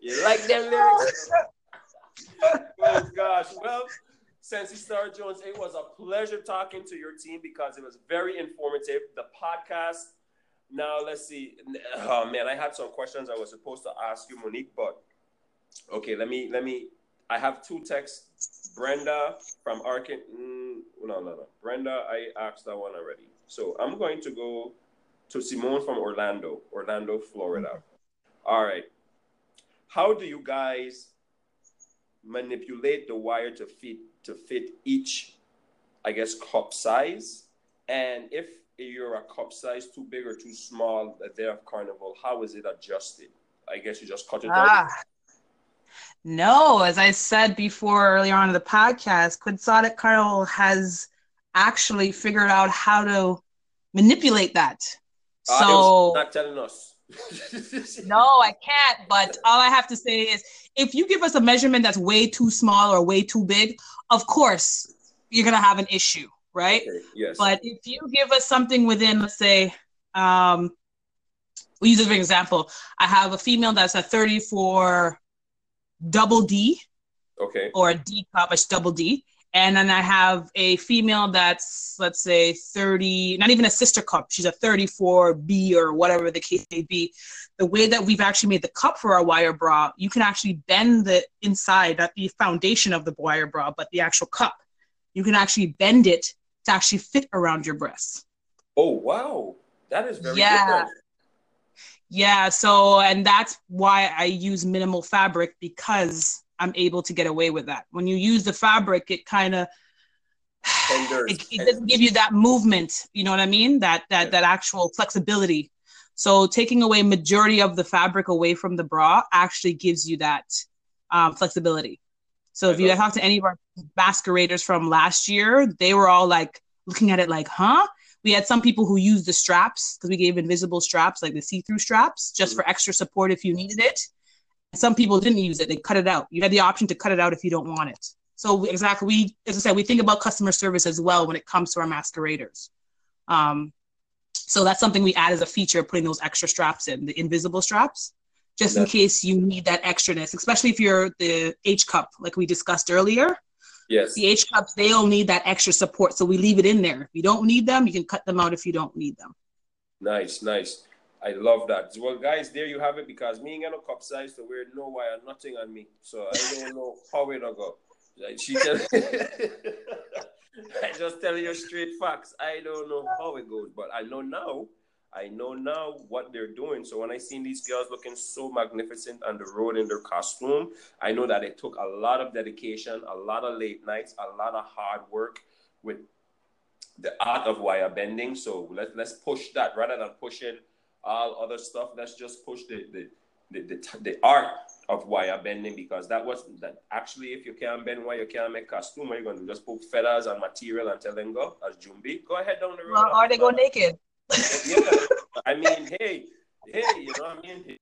you like them lyrics? oh gosh. Well, Sensi Star Jones, it was a pleasure talking to your team because it was very informative. The podcast. Now let's see. Oh man, I had some questions I was supposed to ask you, Monique, but okay, let me let me. I have two texts. Brenda from Arkin. Mm, no, no, no. Brenda, I asked that one already. So I'm going to go to Simone from Orlando, Orlando, Florida. All right. How do you guys manipulate the wire to fit to fit each, I guess, cup size? And if you're a cup size too big or too small at of carnival, how is it adjusted? I guess you just cut it ah. out. No, as I said before earlier on in the podcast, Quixotic Carnival has actually figured out how to manipulate that. Uh, so not telling us. No, I can't. But all I have to say is if you give us a measurement that's way too small or way too big, of course you're gonna have an issue, right? Okay, yes. But if you give us something within, let's say, um, we use it for example. I have a female that's a 34 double D. Okay. Or a D cup, double D and then I have a female that's let's say 30, not even a sister cup. She's a 34B or whatever the case may be. The way that we've actually made the cup for our wire bra, you can actually bend the inside, not the foundation of the wire bra, but the actual cup. You can actually bend it to actually fit around your breasts. Oh wow, that is very yeah. Different. Yeah, so and that's why I use minimal fabric because I'm able to get away with that. When you use the fabric, it kind of it, it, doesn't give you that movement. You know what I mean? That that yeah. that actual flexibility. So taking away majority of the fabric away from the bra actually gives you that um, flexibility. So if you talk to any of our masqueraders from last year, they were all like looking at it like, huh? We had some people who used the straps because we gave invisible straps, like the see-through straps, just mm-hmm. for extra support if you needed it. Some people didn't use it; they cut it out. You had the option to cut it out if you don't want it. So exactly, we as I said, we think about customer service as well when it comes to our masqueraders. Um, so that's something we add as a feature, putting those extra straps in, the invisible straps, just in case you need that extraness, especially if you're the H cup, like we discussed earlier. Yes. The H cups, they all need that extra support. So we leave it in there. If you don't need them, you can cut them out if you don't need them. Nice, nice. I love that. Well, guys, there you have it because me ain't got no cup size to wear no wire, nothing on me. So I don't know how it go. Like she I just tell you straight facts. I don't know how it goes, but I know now. I know now what they're doing. So when I seen these girls looking so magnificent on the road in their costume, I know that it took a lot of dedication, a lot of late nights, a lot of hard work with the art of wire bending. So let's let's push that rather than pushing all other stuff. Let's just push the the, the, the, the art of wire bending because that was that actually if you can't bend wire, you can't make costume. What are you gonna do? Just put feathers and material and tell them go as Jumbi. Go ahead down the road. Well, or they go naked. yeah, I mean, hey, hey, you know what I mean?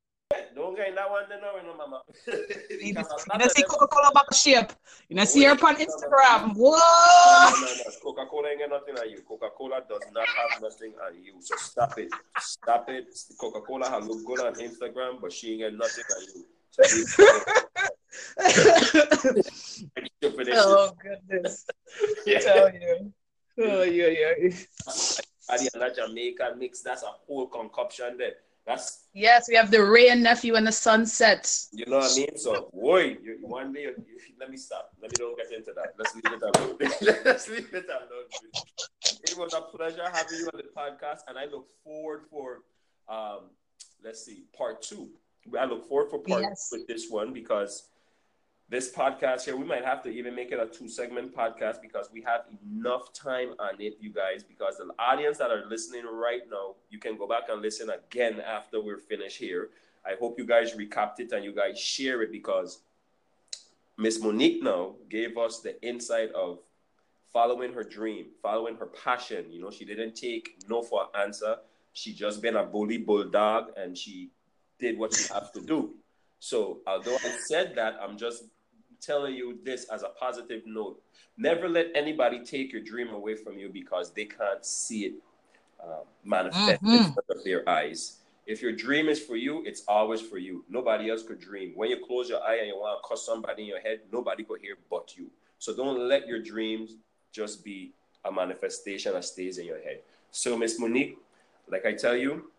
Don't get in that one, no, no, mama. you don't see Coca Cola back shape. You don't see her on Instagram. Whoa! No, no, no. Coca Cola ain't got nothing on you. Coca Cola does not have nothing on you. So stop it. Stop it. Coca Cola has look good on Instagram, but she ain't got nothing on you. oh goodness! yeah. Tell you. Oh yeah, yeah. And that Jamaican mix, that's a whole concoction there. That's yes, we have the Wray and nephew and the sunset. You know what I mean? So, boy, you, one day, you, let me stop. Let me don't get into that. Let's leave it alone. Let's leave it alone. It was a pleasure having you on the podcast, and I look forward for, um, let's see, part two. I look forward for part yes. with this one because this podcast here, we might have to even make it a two segment podcast because we have enough time on it, you guys. Because the audience that are listening right now, you can go back and listen again after we're finished here. I hope you guys recapped it and you guys share it because Miss Monique now gave us the insight of following her dream, following her passion. You know, she didn't take no for an answer. She just been a bully bulldog and she did what she has to do. So although I said that, I'm just telling you this as a positive note. Never let anybody take your dream away from you because they can't see it uh, manifest mm-hmm. in front of their eyes. If your dream is for you, it's always for you. Nobody else could dream. When you close your eye and you want to cuss somebody in your head, nobody could hear but you. So don't let your dreams just be a manifestation that stays in your head. So, Miss Monique, like I tell you,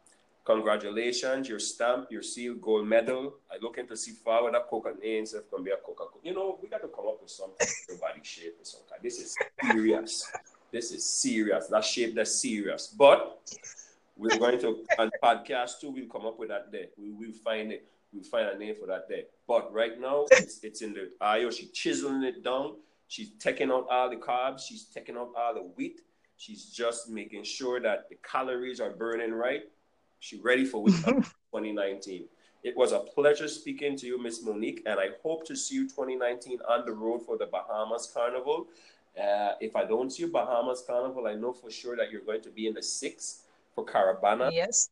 congratulations, your stamp, your seal, gold medal. I looking to see forward that coconut names if can be a Coca Cola. You know, we got to come up with something body shape or something. This is serious. this is serious. That shape that's serious. But we're going to on podcast too, we'll come up with that day. We will find it. We'll find a name for that day. But right now, it's, it's in the IO. She's chiseling it down. She's taking out all the carbs. She's taking out all the wheat. She's just making sure that the calories are burning right. She's ready for 2019. It was a pleasure speaking to you, Miss Monique, and I hope to see you 2019 on the road for the Bahamas Carnival. Uh, if I don't see you Bahamas Carnival, I know for sure that you're going to be in the six for Caribana. Yes.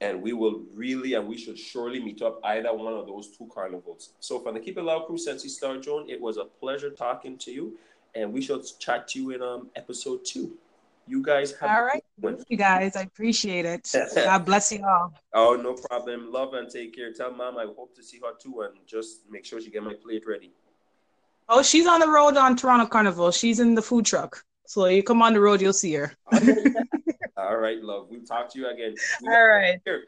And we will really and we should surely meet up either one of those two carnivals. So from the Keep It Loud crew, Sensi Star Joan, it was a pleasure talking to you. And we shall chat to you in um episode two. You guys have all right. Thank you guys. I appreciate it. God bless you all. Oh, no problem. Love and take care. Tell mom I hope to see her too and just make sure she get my plate ready. Oh, she's on the road on Toronto Carnival. She's in the food truck. So you come on the road, you'll see her. All right, love. We'll talk to you again. We All right. Here.